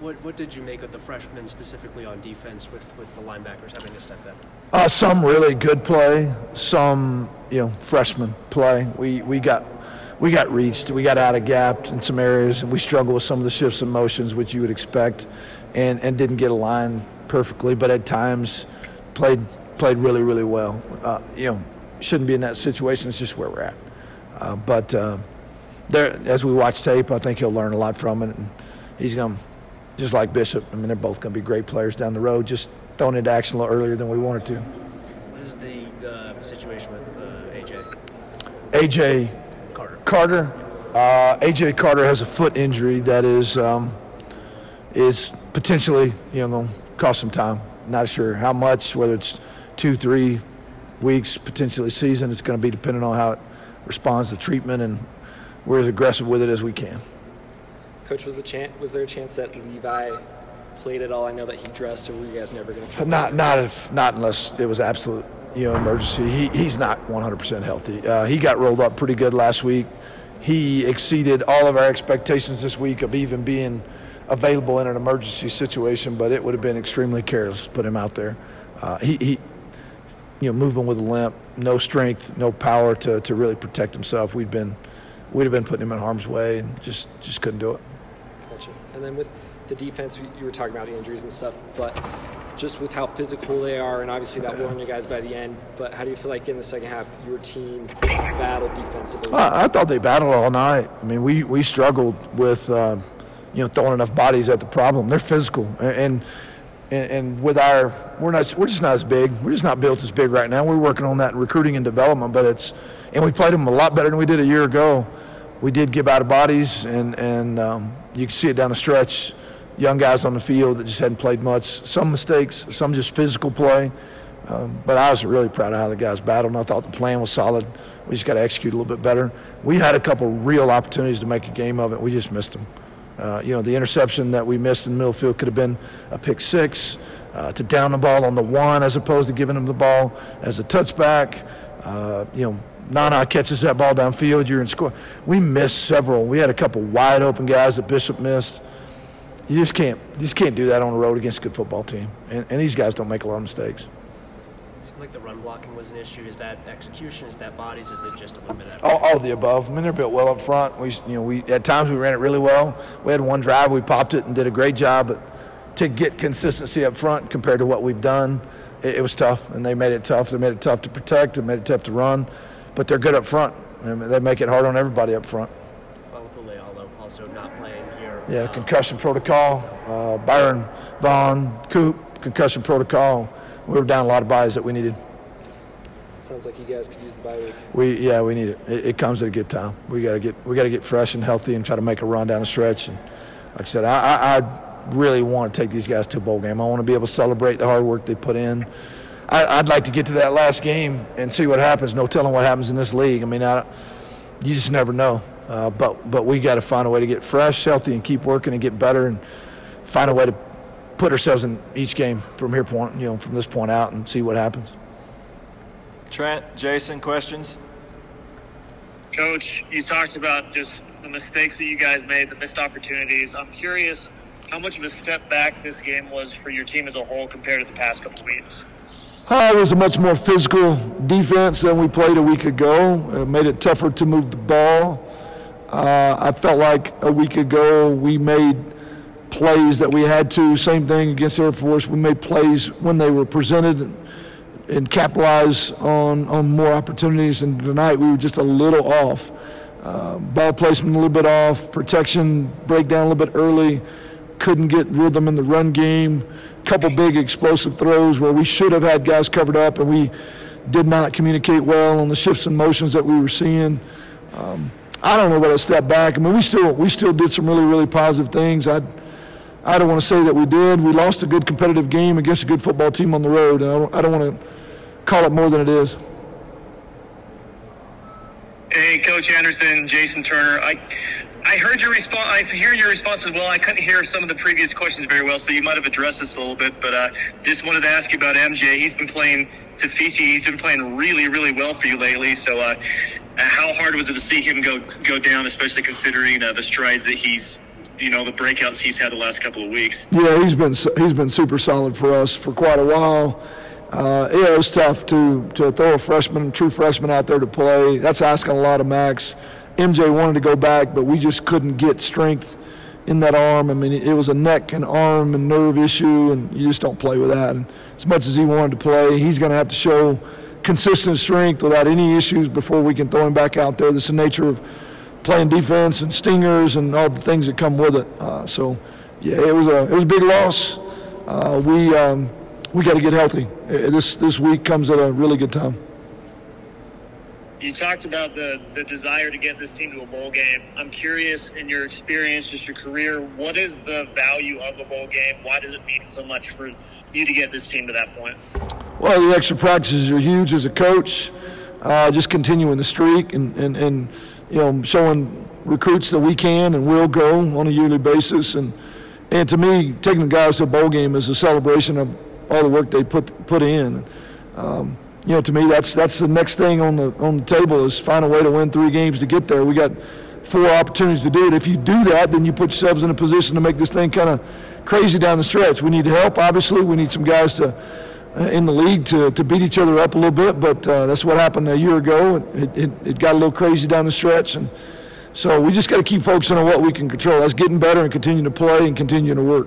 Speaker 22: What, what did you make of the freshmen specifically on defense with, with the linebackers having to step in?
Speaker 26: Uh, some really good play, some you know freshman play. We we got we got reached, we got out of gap in some areas, and we struggled with some of the shifts and motions, which you would expect, and and didn't get aligned perfectly, but at times played played really really well. Uh, you know, shouldn't be in that situation. It's just where we're at. Uh, but uh, there, as we watch tape, I think he'll learn a lot from it. And he's going to, just like Bishop. I mean, they're both going to be great players down the road. Just thrown into action a little earlier than we wanted to.
Speaker 22: What is the uh, situation with uh, AJ?
Speaker 26: AJ
Speaker 22: Carter.
Speaker 26: Uh, AJ Carter has a foot injury that is um, is potentially you know going to cost some time. Not sure how much, whether it's two, three weeks, potentially season. It's going to be dependent on how it responds to treatment, and we're as aggressive with it as we can.
Speaker 20: Coach, was the chance? Was there a chance that Levi played at all? I know that he dressed, or were you guys never going to?
Speaker 26: Not not if not unless it was absolute you know emergency. He he's not 100% healthy. Uh, he got rolled up pretty good last week. He exceeded all of our expectations this week of even being available in an emergency situation, but it would have been extremely careless to put him out there. Uh, he, he, you know, moving with a limp, no strength, no power to, to really protect himself. We'd been, we'd have been putting him in harm's way, and just just couldn't do it.
Speaker 20: Gotcha. And then with the defense, you were talking about injuries and stuff, but just with how physical they are, and obviously that wore on you guys by the end. But how do you feel like in the second half your team battled defensively?
Speaker 26: I, I thought they battled all night. I mean, we we struggled with. Uh, you know, throwing enough bodies at the problem. They're physical, and and, and with our, we're not, we're just not as big. We're just not built as big right now. We're working on that in recruiting and development, but it's, and we played them a lot better than we did a year ago. We did give out of bodies, and and um, you can see it down the stretch. Young guys on the field that just hadn't played much. Some mistakes, some just physical play. Um, but I was really proud of how the guys battled, and I thought the plan was solid. We just got to execute a little bit better. We had a couple real opportunities to make a game of it. We just missed them. Uh, you know, the interception that we missed in the middle field could have been a pick six, uh, to down the ball on the one as opposed to giving them the ball as a touchback. Uh, you know, Nana catches that ball downfield, you're in score. We missed several. We had a couple wide open guys that Bishop missed. You just can't, you just can't do that on the road against a good football team. And, and these guys don't make a lot of mistakes.
Speaker 22: It seemed like the run blocking was an issue. Is that execution? Is that bodies? Is it just a little bit of
Speaker 26: All, all of the above. I mean, they're built well up front. We, you know, we at times we ran it really well. We had one drive, we popped it and did a great job. But to get consistency up front compared to what we've done, it, it was tough. And they made it tough. They made it tough to protect. They made it tough to run. But they're good up front. I mean, they make it hard on everybody up front.
Speaker 22: although also not playing here.
Speaker 26: Yeah, concussion protocol. Uh, Byron Vaughn, Coop, concussion protocol. We were down a lot of buys that we needed.
Speaker 20: Sounds like you guys could use the bye week.
Speaker 26: We yeah we need it. It, it comes at a good time. We got to get we got to get fresh and healthy and try to make a run down the stretch. And like I said, I, I, I really want to take these guys to a bowl game. I want to be able to celebrate the hard work they put in. I, would like to get to that last game and see what happens. No telling what happens in this league. I mean, I, you just never know. Uh, but but we got to find a way to get fresh, healthy, and keep working and get better and find a way to put ourselves in each game from here point, you know, from this point out, and see what happens.
Speaker 23: Trent, Jason, questions?
Speaker 25: Coach, you talked about just the mistakes that you guys made, the missed opportunities. I'm curious how much of a step back this game was for your team as a whole compared to the past couple weeks.
Speaker 26: Uh, it was a much more physical defense than we played a week ago. It made it tougher to move the ball. Uh, I felt like a week ago we made plays that we had to. Same thing against Air Force. We made plays when they were presented and, and capitalize on, on more opportunities. And tonight we were just a little off. Uh, ball placement a little bit off, protection breakdown a little bit early, couldn't get rhythm in the run game. Couple big explosive throws where we should have had guys covered up, and we did not communicate well on the shifts and motions that we were seeing. Um, I don't know about a step back. I mean, we still we still did some really really positive things. I I don't want to say that we did. We lost a good competitive game against a good football team on the road, and I don't, I don't want to call it more than it is.
Speaker 25: Hey, Coach Anderson, Jason Turner. I I heard your response. I hear your response as well. I couldn't hear some of the previous questions very well, so you might have addressed this a little bit. But uh, just wanted to ask you about MJ. He's been playing Tafisi. He's been playing really, really well for you lately. So, uh, how hard was it to see him go go down, especially considering uh, the strides that he's, you know, the breakouts he's had the last couple of weeks?
Speaker 26: Yeah, he's been he's been super solid for us for quite a while. Uh, yeah, it was tough to to throw a freshman, true freshman out there to play. That's asking a lot of Max. MJ wanted to go back, but we just couldn't get strength in that arm. I mean, it was a neck and arm and nerve issue, and you just don't play with that. And as much as he wanted to play, he's going to have to show consistent strength without any issues before we can throw him back out there. That's the nature of playing defense and stingers and all the things that come with it. Uh, so, yeah, it was a it was a big loss. Uh, we um, we got to get healthy. Uh, This this week comes at a really good time.
Speaker 25: You talked about the, the desire to get this team to a bowl game. I'm curious, in your experience, just your career, what is the value of a bowl game? Why does it mean so much for you to get this team to that point?
Speaker 26: Well, the extra practices are huge as a coach. Uh, just continuing the streak and, and, and you know showing recruits that we can and will go on a yearly basis. And and to me, taking the guys to a bowl game is a celebration of all the work they put put in. Um, you know, to me, that's that's the next thing on the on the table is find a way to win three games to get there. We got four opportunities to do it. If you do that, then you put yourselves in a position to make this thing kind of crazy down the stretch. We need help, obviously. We need some guys to uh, in the league to, to beat each other up a little bit, but uh, that's what happened a year ago. It, it, it got a little crazy down the stretch, and so we just got to keep focusing on what we can control. That's getting better and continuing to play and continuing to work.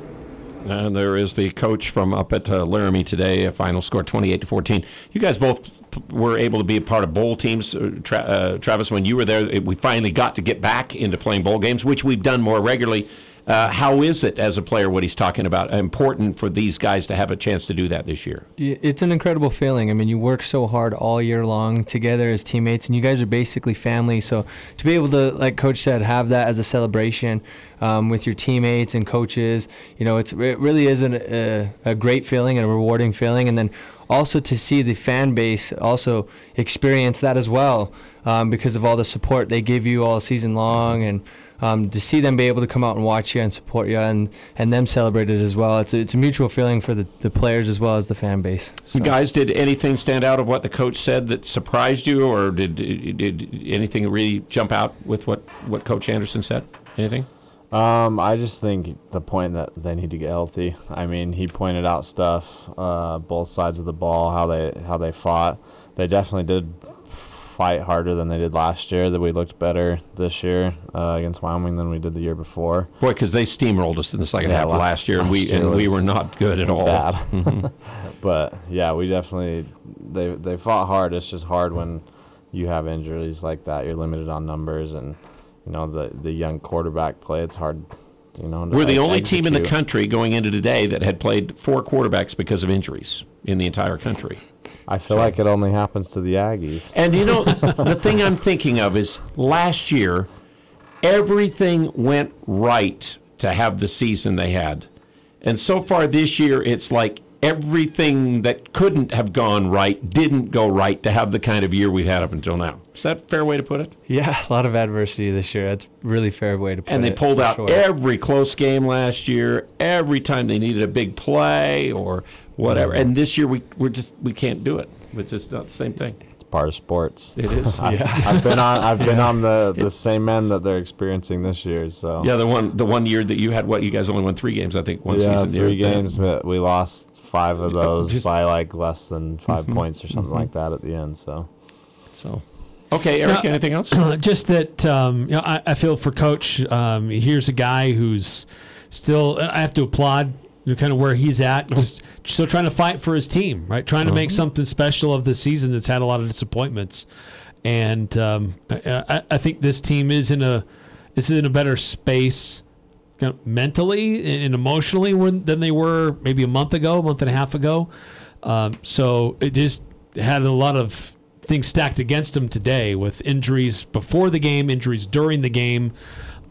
Speaker 2: And there is the coach from up at uh, Laramie today. A final score 28 to 14. You guys both were able to be a part of bowl teams. Uh, Tra- uh, Travis, when you were there, it- we finally got to get back into playing bowl games, which we've done more regularly. Uh, how is it as a player? What he's talking about important for these guys to have a chance to do that this year.
Speaker 5: It's an incredible feeling. I mean, you work so hard all year long together as teammates, and you guys are basically family. So to be able to, like Coach said, have that as a celebration um, with your teammates and coaches, you know, it's it really is an, a, a great feeling and a rewarding feeling. And then also to see the fan base also experience that as well um, because of all the support they give you all season long and um, to see them be able to come out and watch you and support you and, and them celebrate it as well. It's a, it's a mutual feeling for the, the players as well as the fan base. So.
Speaker 2: Guys, did anything stand out of what the coach said that surprised you, or did did anything really jump out with what, what Coach Anderson said? Anything?
Speaker 3: Um, I just think the point that they need to get healthy. I mean, he pointed out stuff, uh, both sides of the ball, how they how they fought. They definitely did fight harder than they did last year. That we looked better this year uh, against Wyoming than we did the year before.
Speaker 2: Boy, because they steamrolled us in the second
Speaker 3: Yeah,
Speaker 2: half of
Speaker 3: la-
Speaker 2: last year, and we
Speaker 3: year
Speaker 2: and we were not good at all.
Speaker 3: Bad.
Speaker 2: Mhm.
Speaker 3: but yeah, we definitely they they fought hard. It's just hard when you have injuries like that. You're limited on numbers, and you know the the young quarterback play. It's hard. You know,
Speaker 2: We're the only team in the country going into today that had played four quarterbacks because of injuries in the entire country.
Speaker 3: I feel like it only happens to the Aggies.
Speaker 2: And you know, the thing I'm thinking of is last year, everything went right to have the season they had. And so far this year, it's like everything that couldn't have gone right didn't go right to have the kind of year we've had up until now. Is that a fair way to put it?
Speaker 5: Yeah, a lot of adversity this year. That's really fair way to put it.
Speaker 2: And they pulled out
Speaker 5: sure.
Speaker 2: every close game last year. Every time they needed a big play or whatever. And this year we we're just we can't do it. It's just not the same thing.
Speaker 3: It's part of sports.
Speaker 2: It is.
Speaker 3: I've,
Speaker 2: Yeah.
Speaker 3: I've been on. I've been
Speaker 2: Yeah.
Speaker 3: on the, the same end that they're experiencing this year. So
Speaker 2: Yeah, the one the one year that you had what you guys only won three games, I think, one
Speaker 3: yeah,
Speaker 2: season. the
Speaker 3: three games, but we lost five of those
Speaker 2: just-
Speaker 3: by like less than 5
Speaker 2: Mhm,
Speaker 3: points or something
Speaker 2: mhm.
Speaker 3: like that at the end. So,
Speaker 2: so Okay, Eric,
Speaker 4: Now,
Speaker 2: anything else?
Speaker 4: Just that um, you know, I, I feel for Coach. Um, here's a guy who's still. I have to applaud. You know, kind of where he's at, just still trying to fight for his team, right? Trying to make
Speaker 2: Mhm.
Speaker 4: something special of the season that's had a lot of disappointments, and um, I, I- I think this team is in a is in a better space, kind of mentally and emotionally when- than they were maybe a month ago, a month and a half ago. Um, so it just had a lot of things stacked against them today with injuries before the game, injuries during the game.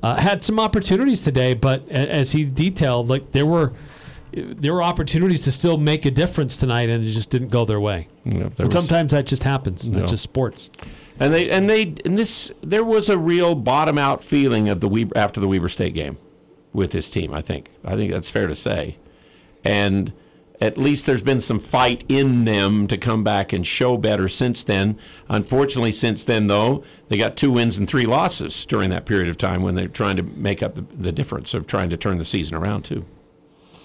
Speaker 4: Uh, had some opportunities today, but as he detailed, like there were there were opportunities to still make a difference tonight, and it just didn't go their way.
Speaker 2: Yeah,
Speaker 4: and sometimes that just happens.
Speaker 2: No.
Speaker 4: That's just sports.
Speaker 2: And they and they and this there was a real bottom out feeling of the Weber after the Weber State game with this team. I think I think that's fair to say, and at least there's been some fight in them to come back and show better since then. Unfortunately, since then though, they got two wins and three losses during that period of time when they're trying to make up the, the difference of trying to turn the season around too.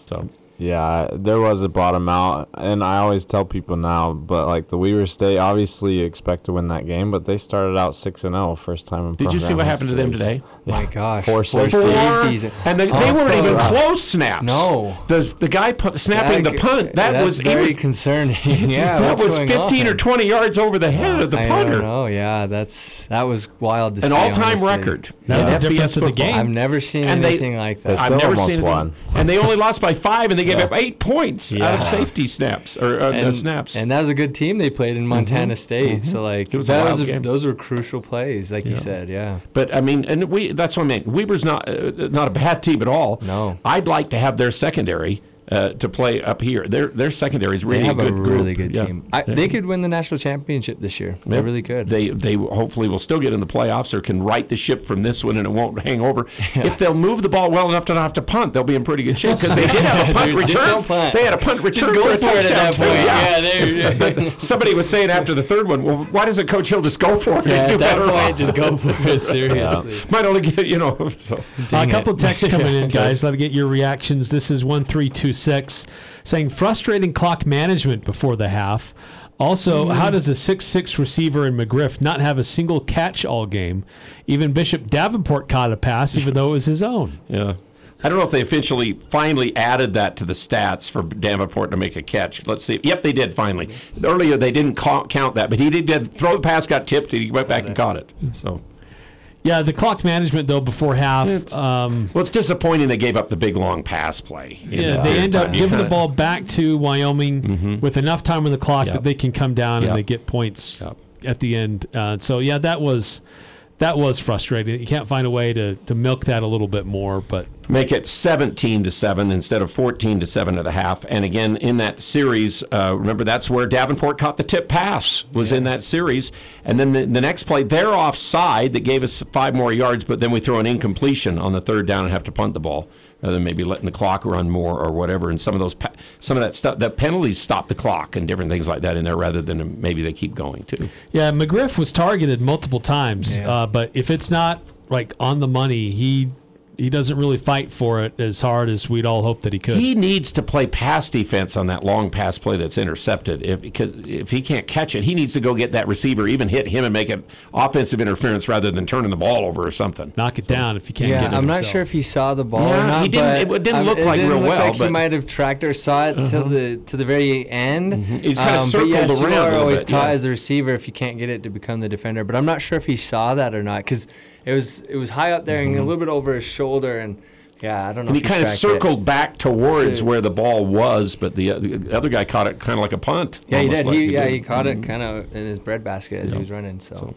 Speaker 2: So
Speaker 3: yeah, there was a bottom out, and I always tell people now, but like the Weber State, obviously you expect to win that game, but they started out six and zero first time in.
Speaker 2: Did you see what happened to them
Speaker 3: history.
Speaker 2: today?
Speaker 5: My gosh,
Speaker 3: four
Speaker 5: four
Speaker 3: safeties.
Speaker 5: safeties.
Speaker 2: and they,
Speaker 5: Oh,
Speaker 2: they weren't
Speaker 5: four.
Speaker 2: even close snaps.
Speaker 5: No.
Speaker 2: the the guy pu- snapping
Speaker 5: That-
Speaker 2: the punt that
Speaker 5: that's
Speaker 2: was
Speaker 5: very
Speaker 2: it was
Speaker 5: concerning. yeah,
Speaker 2: that
Speaker 5: what's
Speaker 2: was
Speaker 5: going
Speaker 2: 15 or 20 yards over the head of the
Speaker 5: I
Speaker 2: punter.
Speaker 5: don't. Yeah, that's that was wild to
Speaker 2: An
Speaker 5: see.
Speaker 2: all-time record.
Speaker 4: That's
Speaker 2: Yeah.
Speaker 4: the difference of the game.
Speaker 5: I've never seen
Speaker 2: And they-
Speaker 5: anything like
Speaker 3: They
Speaker 5: that.
Speaker 2: I've never
Speaker 3: almost
Speaker 2: seen anything.
Speaker 3: won.
Speaker 2: And they only lost by five, and they gave
Speaker 3: Yeah.
Speaker 2: up eight points out of safety snaps or uh,
Speaker 5: and,
Speaker 2: snaps.
Speaker 5: and that was a good team they played in Montana State.
Speaker 2: mhm.
Speaker 5: So like
Speaker 2: was
Speaker 5: that was
Speaker 2: game.
Speaker 5: those were crucial plays, like you said. Yeah.
Speaker 2: But I mean, and we that's what I mean. Weber's not uh, not a bad team at all.
Speaker 5: No.
Speaker 2: I'd like to have their secondary uh, to play up here. Their their secondary is really
Speaker 5: they have
Speaker 2: a
Speaker 5: a,
Speaker 2: good
Speaker 5: really
Speaker 2: group.
Speaker 5: good
Speaker 2: Yeah.
Speaker 5: team. I, They could win the national championship this year. They're
Speaker 2: Yeah.
Speaker 5: really could.
Speaker 2: They they hopefully will still get in the playoffs or can right the ship from this one and it won't hang over. If they'll move the ball well enough to not have to punt, they'll be in pretty good shape because they did have a punt return.
Speaker 5: punt.
Speaker 2: They had a punt return
Speaker 5: go
Speaker 2: for a
Speaker 5: for it at
Speaker 2: touchdown
Speaker 5: that
Speaker 2: too.
Speaker 5: point. Yeah, there-
Speaker 2: Somebody was saying after the third one, well, why doesn't Coach Hill just go for it?
Speaker 5: Yeah,
Speaker 2: He'd do
Speaker 5: at that
Speaker 2: better
Speaker 5: point, just go for it, seriously.
Speaker 2: Might only get you know. So
Speaker 4: Uh, a couple texts coming in, guys. Let me get your reactions. This is one three two six saying frustrating clock management before the half. Also,
Speaker 2: Mm.
Speaker 4: how does a six six receiver in McGriff not have a single catch all game? Even Bishop Davenport caught a pass, even though it was his own.
Speaker 2: Yeah. I don't know if they officially finally added that to the stats for Davenport to make a catch. Let's see. Yep, they did finally. Earlier they didn't ca- count that, but he did, did throw the pass, got tipped, and he went back and caught it. So,
Speaker 4: Yeah, the clock management though before half. Um,
Speaker 2: well, it's disappointing they gave up the big long pass play.
Speaker 4: yeah,
Speaker 2: that
Speaker 4: they end up giving the
Speaker 2: kinda-
Speaker 4: ball back to Wyoming with enough time on the clock
Speaker 2: Yep.
Speaker 4: that they can come down
Speaker 2: Yep.
Speaker 4: and they get points
Speaker 2: Yep.
Speaker 4: at the end. Uh, so yeah, that was that was frustrating. You can't find a way to, to milk that a little bit more, but
Speaker 2: make it 17 to 7 instead of 14 to 7 at a half. And again in that series uh, remember that's where davenport caught the tip pass was in that series. And then the, the next play they're offside that gave us five more yards but then we throw an incompletion on the third down and have to punt the ball. Rather than maybe letting the clock run more or whatever. And some of those pa- some of that stuff the penalties stop the clock and different things like that in there rather than maybe they keep going too.
Speaker 4: Yeah, McGriff was targeted multiple times.
Speaker 5: Yeah.
Speaker 4: Uh, but if it's not like on the money, he he doesn't really fight for it as hard as we'd all hope that he could.
Speaker 2: He needs to play pass defense on that long pass play that's intercepted. If because if he can't catch it, he needs to go get that receiver, even hit him and make it offensive interference rather than turning the ball over or something.
Speaker 4: Knock it down if you can't
Speaker 5: yeah,
Speaker 4: get it
Speaker 5: I'm not sure if he saw the ball
Speaker 2: Yeah,
Speaker 5: or not.
Speaker 2: he didn't-
Speaker 5: but
Speaker 2: it didn't look like
Speaker 5: didn't
Speaker 2: real
Speaker 5: look
Speaker 2: well,
Speaker 5: Like he might have tracked or saw it till
Speaker 2: Uh-huh.
Speaker 5: the to the very end.
Speaker 2: He's kinda
Speaker 5: Um,
Speaker 2: circled
Speaker 5: but yes,
Speaker 2: around
Speaker 5: you
Speaker 2: a
Speaker 5: are
Speaker 2: little
Speaker 5: always
Speaker 2: bit,
Speaker 5: taught
Speaker 2: yeah.
Speaker 5: as a receiver if you can't get it to become the defender. But I'm not sure if he saw that or not because it was it was high up there and a little bit over his shoulder and yeah, I don't know.
Speaker 2: Mm-hmm. And he kind of
Speaker 5: tracked it.
Speaker 2: circled back towards where the ball was, but the, the other guy caught it kind of like a punt.
Speaker 5: Yeah, he did.
Speaker 2: like
Speaker 5: He, yeah,
Speaker 2: did.
Speaker 5: he caught it
Speaker 2: Mhm.
Speaker 5: kind of in his bread basket as he was running. So,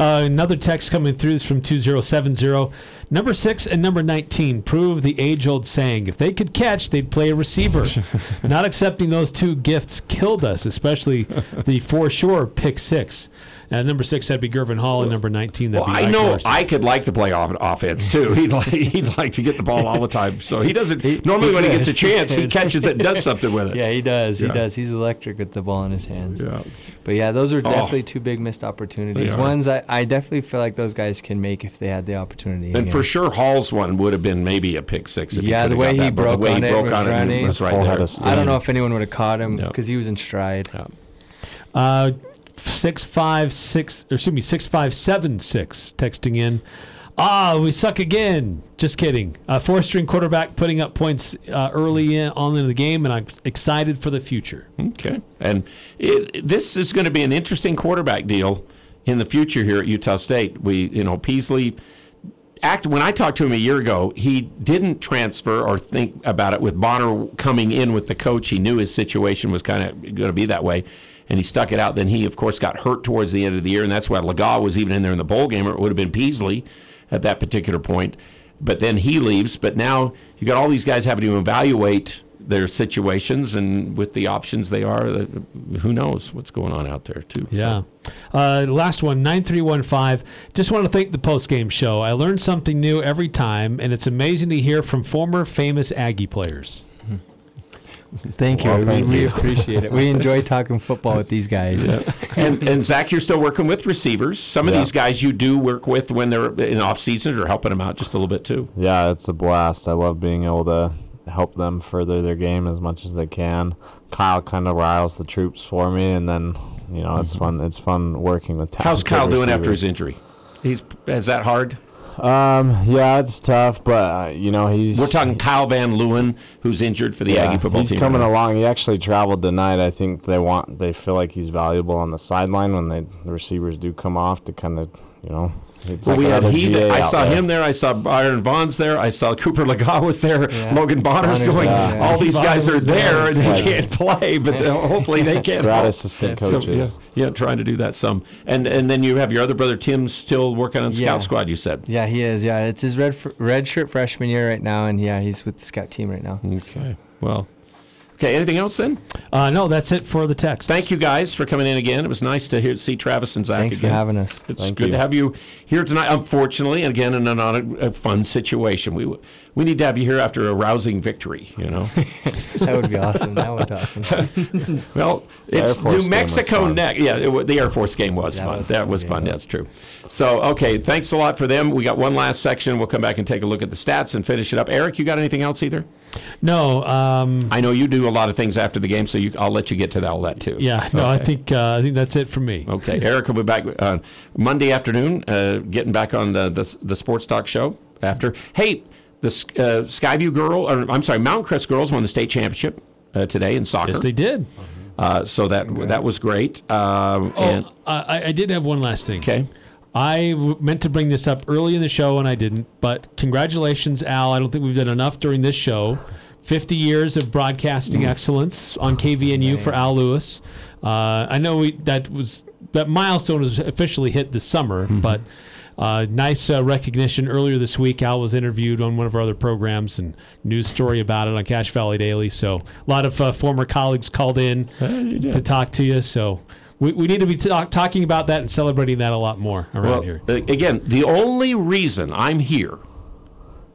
Speaker 4: Uh, another text coming through is from 2070. Number six and number 19 prove the age old saying if they could catch, they'd play a receiver. Not accepting those two gifts killed us, especially the for sure pick six. Uh, number six, that'd be Gervin Hall, and number 19, that'd
Speaker 2: Well,
Speaker 4: be
Speaker 2: I
Speaker 4: Ike
Speaker 2: know
Speaker 4: Larsen.
Speaker 2: I could like to play off- offense too. He'd like he'd like to get the ball all the time. So he doesn't. normally, when he gets a chance, he catches it and does something with it.
Speaker 5: Yeah, he does.
Speaker 2: Yeah.
Speaker 5: He does. He's electric with the ball in his hands.
Speaker 2: Yeah.
Speaker 5: But yeah, those are
Speaker 2: Oh.
Speaker 5: definitely two big missed opportunities.
Speaker 2: They.
Speaker 5: Ones I, I definitely feel like those guys can make if they had the opportunity.
Speaker 2: And
Speaker 5: again.
Speaker 2: for sure, Hall's one would have been maybe a pick six. If he
Speaker 5: yeah,
Speaker 2: could
Speaker 5: the way
Speaker 2: got
Speaker 5: he
Speaker 2: that
Speaker 5: broke
Speaker 2: the way
Speaker 5: on
Speaker 2: he
Speaker 5: it,
Speaker 2: broke
Speaker 5: was
Speaker 2: on it
Speaker 5: running.
Speaker 2: was right there.
Speaker 5: I don't know if anyone would have caught him because he was in stride.
Speaker 4: Uh, six five six, or excuse me, six five seven six. Texting in. Ah, we suck again. Just kidding. Uh, four string quarterback putting up points uh, early in, on in the game, and I'm excited for the future.
Speaker 2: Okay, and it, this is going to be an interesting quarterback deal in the future here at Utah State. We, you know, Peasley. Act when I talked to him a year ago, he didn't transfer or think about it. With Bonner coming in with the coach, he knew his situation was kind of going to be that way, and he stuck it out. Then he, of course, got hurt towards the end of the year, and that's why Legas was even in there in the bowl game, or it would have been Peasley at that particular point. But then he leaves. But now you got all these guys having to evaluate their situations and with the options they are, who knows what's going on out there too.
Speaker 4: Yeah.
Speaker 2: So,
Speaker 4: Uh, last one, 9315. Just want to thank the post game show. I learn something new every time, and it's amazing to hear from former famous Aggie players.
Speaker 5: Thank you.
Speaker 2: Well,
Speaker 5: we,
Speaker 2: thank
Speaker 5: we
Speaker 2: you.
Speaker 5: appreciate it. We enjoy talking football with these guys.
Speaker 2: and, and Zach, you're still working with receivers. Some of
Speaker 3: Yeah.
Speaker 2: these guys you do work with when they're in off seasons or helping them out just a little bit too.
Speaker 3: Yeah, it's a blast. I love being able to help them further their game as much as they can. Kyle kind of riles the troops for me, and then you know it's mm-hmm. fun. It's fun working with.
Speaker 2: How's
Speaker 3: talented
Speaker 2: Kyle doing after his injury? He's is that hard?
Speaker 3: Um, yeah, it's tough, but uh, you know he's.
Speaker 2: We're talking Kyle Van Leeuwen, who's injured for the
Speaker 3: yeah,
Speaker 2: Aggie football
Speaker 3: he's
Speaker 2: team.
Speaker 3: coming
Speaker 2: right
Speaker 3: along. He actually traveled tonight. I think they want they feel like he's valuable on the sideline when they the receivers do come off to kind of you know. It's
Speaker 2: Well,
Speaker 3: like
Speaker 2: we had he. I saw
Speaker 3: there.
Speaker 2: him there. I saw Byron Vaughns there. I saw Cooper Legas was there. Logan Bonner's
Speaker 3: Bonner's
Speaker 2: going.
Speaker 3: there.
Speaker 2: All these guys are
Speaker 3: there.
Speaker 2: and they can't play, but hopefully they can.
Speaker 3: Grad
Speaker 2: help.
Speaker 3: assistant
Speaker 2: So, yeah, yeah, trying to do that some. And and then you have your other brother Tim still working on
Speaker 5: Yeah.
Speaker 2: scout squad. You said.
Speaker 5: Yeah, he is. Yeah, it's his red red shirt freshman year right now, and yeah, he's with the scout team right now.
Speaker 2: Okay. Well. Okay. Anything else then?
Speaker 4: Uh, no, that's it for the text.
Speaker 2: Thank you guys for coming in again. It was nice to hear see Travis and Zach
Speaker 5: Thanks for having us.
Speaker 2: It's
Speaker 5: Thank
Speaker 2: good
Speaker 5: you.
Speaker 2: to have you here tonight. Unfortunately, and again, in a not a, a fun situation. We we need to have you here after a rousing victory. You know.
Speaker 5: that would be awesome. That would be awesome.
Speaker 2: well, it's New Mexico next. Yeah, it, wa- the Air Force game was
Speaker 5: That
Speaker 2: fun.
Speaker 5: was
Speaker 2: that
Speaker 5: fun,
Speaker 2: was
Speaker 5: yeah.
Speaker 2: fun. That's true. So, okay, thanks a lot for them. We got one last section. We'll come back and take a look at the stats and finish it up. Eric, you got anything else either?
Speaker 4: No. Um,
Speaker 2: I know you do a lot of things after the game, so you, I'll let you get to that, all that too.
Speaker 4: yeah, no, I think uh, I think that's it for me.
Speaker 2: Okay, Eric will be back uh, Monday afternoon, uh, getting back on the, the the Sports Talk show after. Hey, the uh, Skyview girl, or I'm sorry, Mountain Crest girls won the state championship uh, today in soccer.
Speaker 4: Yes, they did.
Speaker 2: Uh, so that that was great. Um, and
Speaker 4: Oh, I, I did have one last thing.
Speaker 2: Okay.
Speaker 4: I w- meant to bring this up early in the show and I didn't, but congratulations, Al. I don't think we've done enough during this show. 50 years of broadcasting
Speaker 2: Mm.
Speaker 4: excellence on KVNU for Al Lewis. Uh, I know we, that was that milestone was officially hit this summer,
Speaker 2: Mm-hmm.
Speaker 4: but uh, nice uh, recognition earlier this week. Al was interviewed on one of our other programs and news story about it on Cache Valley Daily. So a lot of uh, former colleagues called in to talk to you. So we, we need to be talk, talking about that and celebrating that a lot more around
Speaker 2: well,
Speaker 4: here.
Speaker 2: uh, again, the only reason I'm here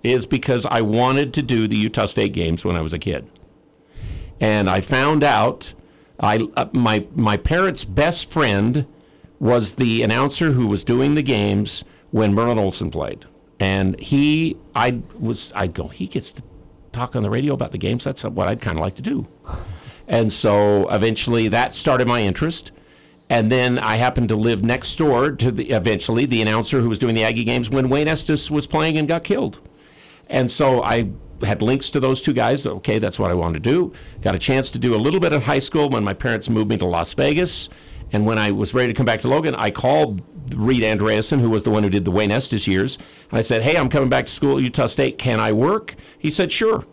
Speaker 2: is because I wanted to do the Utah State games when I was a kid, and I found out I uh, my my parents' best friend was the announcer who was doing the games when Merlin Olsen played, and he I was I go he gets to talk on the radio about the games. That's what I'd kind of like to do. And so eventually that started my interest. And then I happened to live next door to the eventually the announcer who was doing the Aggie games when Wayne Estes was playing and got killed. And so I had links to those two guys. Okay, that's what I wanted to do. Got a chance to do a little bit in high school when my parents moved me to Las Vegas. And when I was ready to come back to Logan, I called Reed Andreasen, who was the one who did the Wayne Estes years. And I said, Hey, I'm coming back to school at Utah State. Can I work? He said, Sure.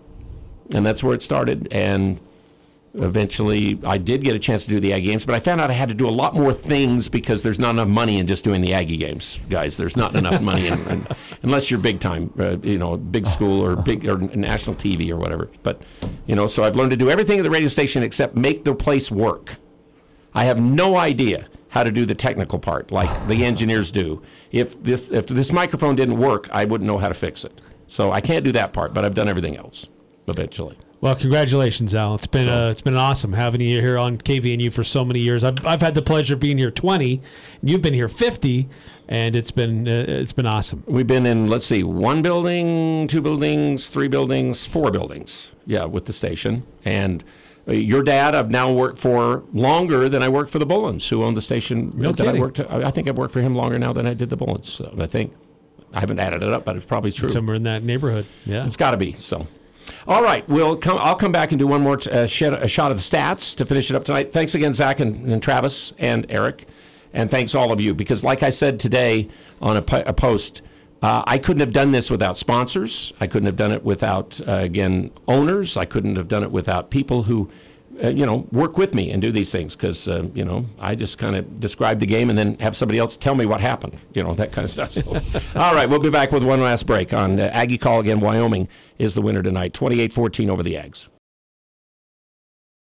Speaker 2: And that's where it started. And eventually I did get a chance to do the Aggie games, but I found out I had to do a lot more things because there's not enough money in just doing the Aggie games, guys. There's not enough money in, in, unless you're big time, uh, you know, big school or big or national TV or whatever. But you know, so I've learned to do everything at the radio station except make the place work. I have no idea how to do the technical part like the engineers do. If this if this microphone didn't work, I wouldn't know how to fix it. So I can't do that part, but I've done everything else eventually.
Speaker 4: Well, congratulations, Al. It's been uh, it's been awesome having you here on KVNU for so many years. I've, I've had the pleasure of being here 20. You've been here 50, and it's been uh, it's been awesome.
Speaker 2: We've been in let's see, one building, two buildings, three buildings, four buildings. Yeah, with the station and. Uh, Your dad, I've now worked for longer than I worked for the Bullens, who owned the station.
Speaker 4: No
Speaker 2: that I worked. I think I've worked for him longer now than I did the Bullens. So I think I haven't added it up, but it's probably true.
Speaker 4: Somewhere in that neighborhood. Yeah.
Speaker 2: It's got to be. So, all right, we'll come. I'll come back and do one more uh, a shot of the stats to finish it up tonight. Thanks again, Zach and, and Travis and Eric, and thanks all of you because, like I said today on a, a post, uh, I couldn't have done this without sponsors. I couldn't have done it without uh, again owners. I couldn't have done it without people who. Uh, you know, work with me and do these things because uh, you know I just kind of describe the game and then have somebody else tell me what happened. You know that kind of stuff. So, all right, we'll be back with one last break on uh, Aggie Call again. Wyoming is the winner tonight, 28-14 over the Ags.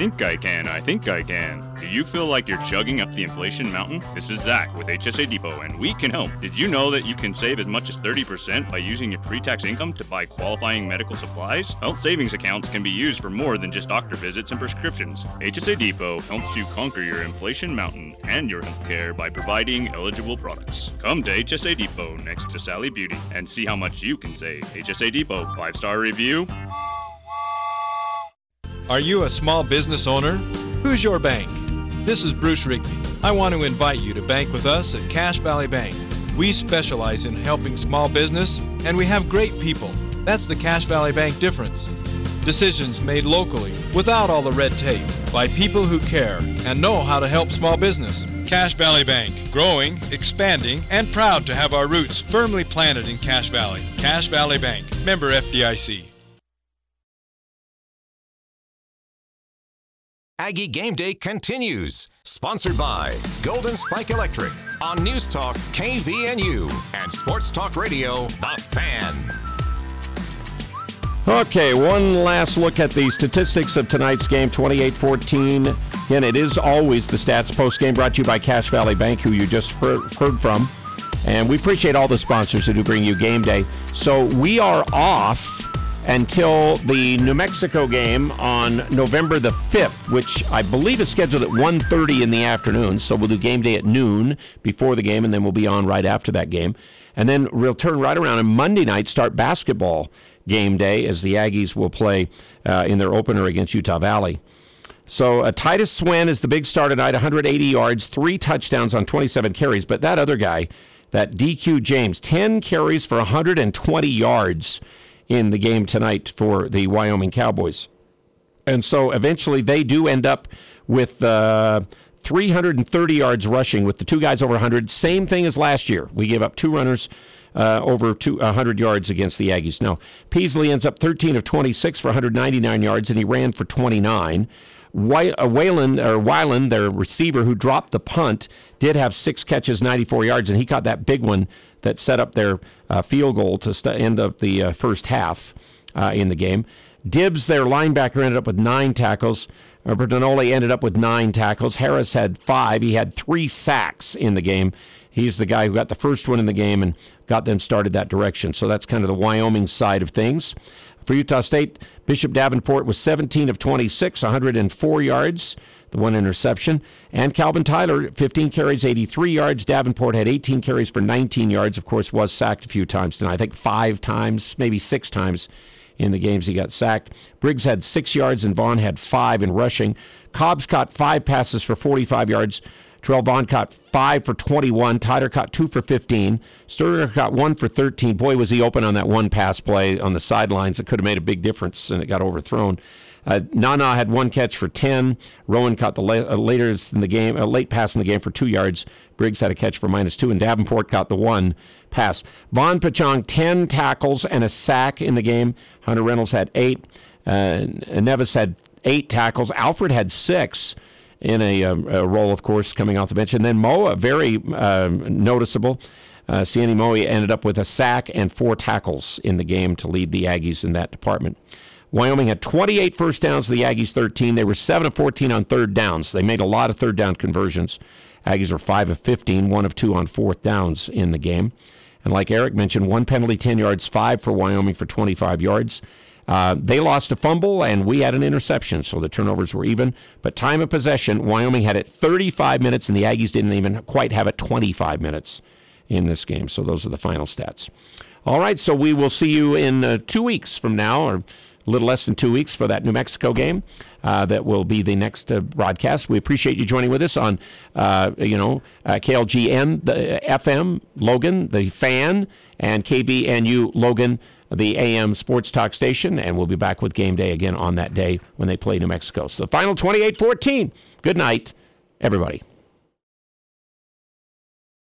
Speaker 31: think I can, I think I can. Do you feel like you're chugging up the inflation mountain? This is Zach with HSA Depot, and we can help. Did you know that you can save as much as 30% by using your pre tax income to buy qualifying medical supplies? Health savings accounts can be used for more than just doctor visits and prescriptions. HSA Depot helps you conquer your inflation mountain and your health care by providing eligible products. Come to HSA Depot next to Sally Beauty and see how much you can save. HSA Depot, five star review.
Speaker 32: Are you a small business owner? Who's your bank? This is Bruce Rigby. I want to invite you to bank with us at Cache Valley Bank. We specialize in helping small business and we have great people. That's the Cache Valley Bank difference. Decisions made locally without all the red tape by people who care and know how to help small business. Cache Valley Bank, growing, expanding, and proud to have our roots firmly planted in Cache Valley. Cache Valley Bank, member FDIC.
Speaker 1: Aggie Game Day continues. Sponsored by Golden Spike Electric on News Talk KVNU and Sports Talk Radio, The Fan.
Speaker 2: Okay, one last look at the statistics of tonight's game 28 14. Again, it is always the stats post game brought to you by Cache Valley Bank, who you just heard, heard from. And we appreciate all the sponsors who do bring you game day. So we are off until the New Mexico game on November the 5th, which I believe is scheduled at 1.30 in the afternoon. So we'll do game day at noon before the game, and then we'll be on right after that game. And then we'll turn right around on Monday night, start basketball game day as the Aggies will play uh, in their opener against Utah Valley. So uh, Titus Swen is the big star tonight, 180 yards, three touchdowns on 27 carries. But that other guy, that DQ James, 10 carries for 120 yards in the game tonight for the Wyoming Cowboys. And so eventually they do end up with uh, 330 yards rushing with the two guys over 100. Same thing as last year. We gave up two runners uh, over two, 100 yards against the Aggies. Now, Peasley ends up 13 of 26 for 199 yards, and he ran for 29. Wy- uh, Wayland or Wyland, their receiver who dropped the punt, did have six catches, 94 yards, and he caught that big one that set up their uh, field goal to st- end up the uh, first half uh, in the game. Gibbs, their linebacker, ended up with nine tackles. Bertonoli ended up with nine tackles. Harris had five. He had three sacks in the game. He's the guy who got the first one in the game and got them started that direction. So that's kind of the Wyoming side of things. For Utah State, Bishop Davenport was 17 of 26, 104 yards, the one interception. And Calvin Tyler, 15 carries, 83 yards. Davenport had 18 carries for 19 yards. Of course, was sacked a few times tonight. I think five times, maybe six times in the games he got sacked. Briggs had six yards and Vaughn had five in rushing. Cobbs caught five passes for 45 yards. Terrell Vaughn caught five for 21. Tyler caught two for 15. Sterner caught one for 13. Boy, was he open on that one pass play on the sidelines. It could have made a big difference, and it got overthrown. Uh, Nana had one catch for 10. Rowan caught the la- uh, later in the game, a late pass in the game for two yards. Briggs had a catch for minus two, and Davenport got the one pass. Vongphachanh, 10 tackles and a sack in the game. Hunter Reynolds had eight. Uh, Nevis had eight tackles. Alfred had six in a, um, a, role, of course, coming off the bench. And then Moa, very um, noticeable. Uh, Siani Moe ended up with a sack and four tackles in the game to lead the Aggies in that department. Wyoming had 28 first downs to the Aggies 13. They were 7 of 14 on third downs. They made a lot of third down conversions. Aggies were 5 of 15, 1 of 2 on fourth downs in the game. And like Eric mentioned, one penalty, 10 yards, 5 for Wyoming for 25 yards. Uh, they lost a fumble and we had an interception, so the turnovers were even. But time of possession, Wyoming had it 35 minutes and the Aggies didn't even quite have it 25 minutes in this game. So those are the final stats. All right, so we will see you in uh, two weeks from now, or a little less than two weeks for that New Mexico game. Uh, that will be the next uh, broadcast. We appreciate you joining with us on, uh, you know, uh, KLGN, the FM, Logan, the fan, and KVNU, Logan, the AM Sports Talk station. And we'll be back with game day again on that day when they play New Mexico. So the final 28 14. Good night, everybody.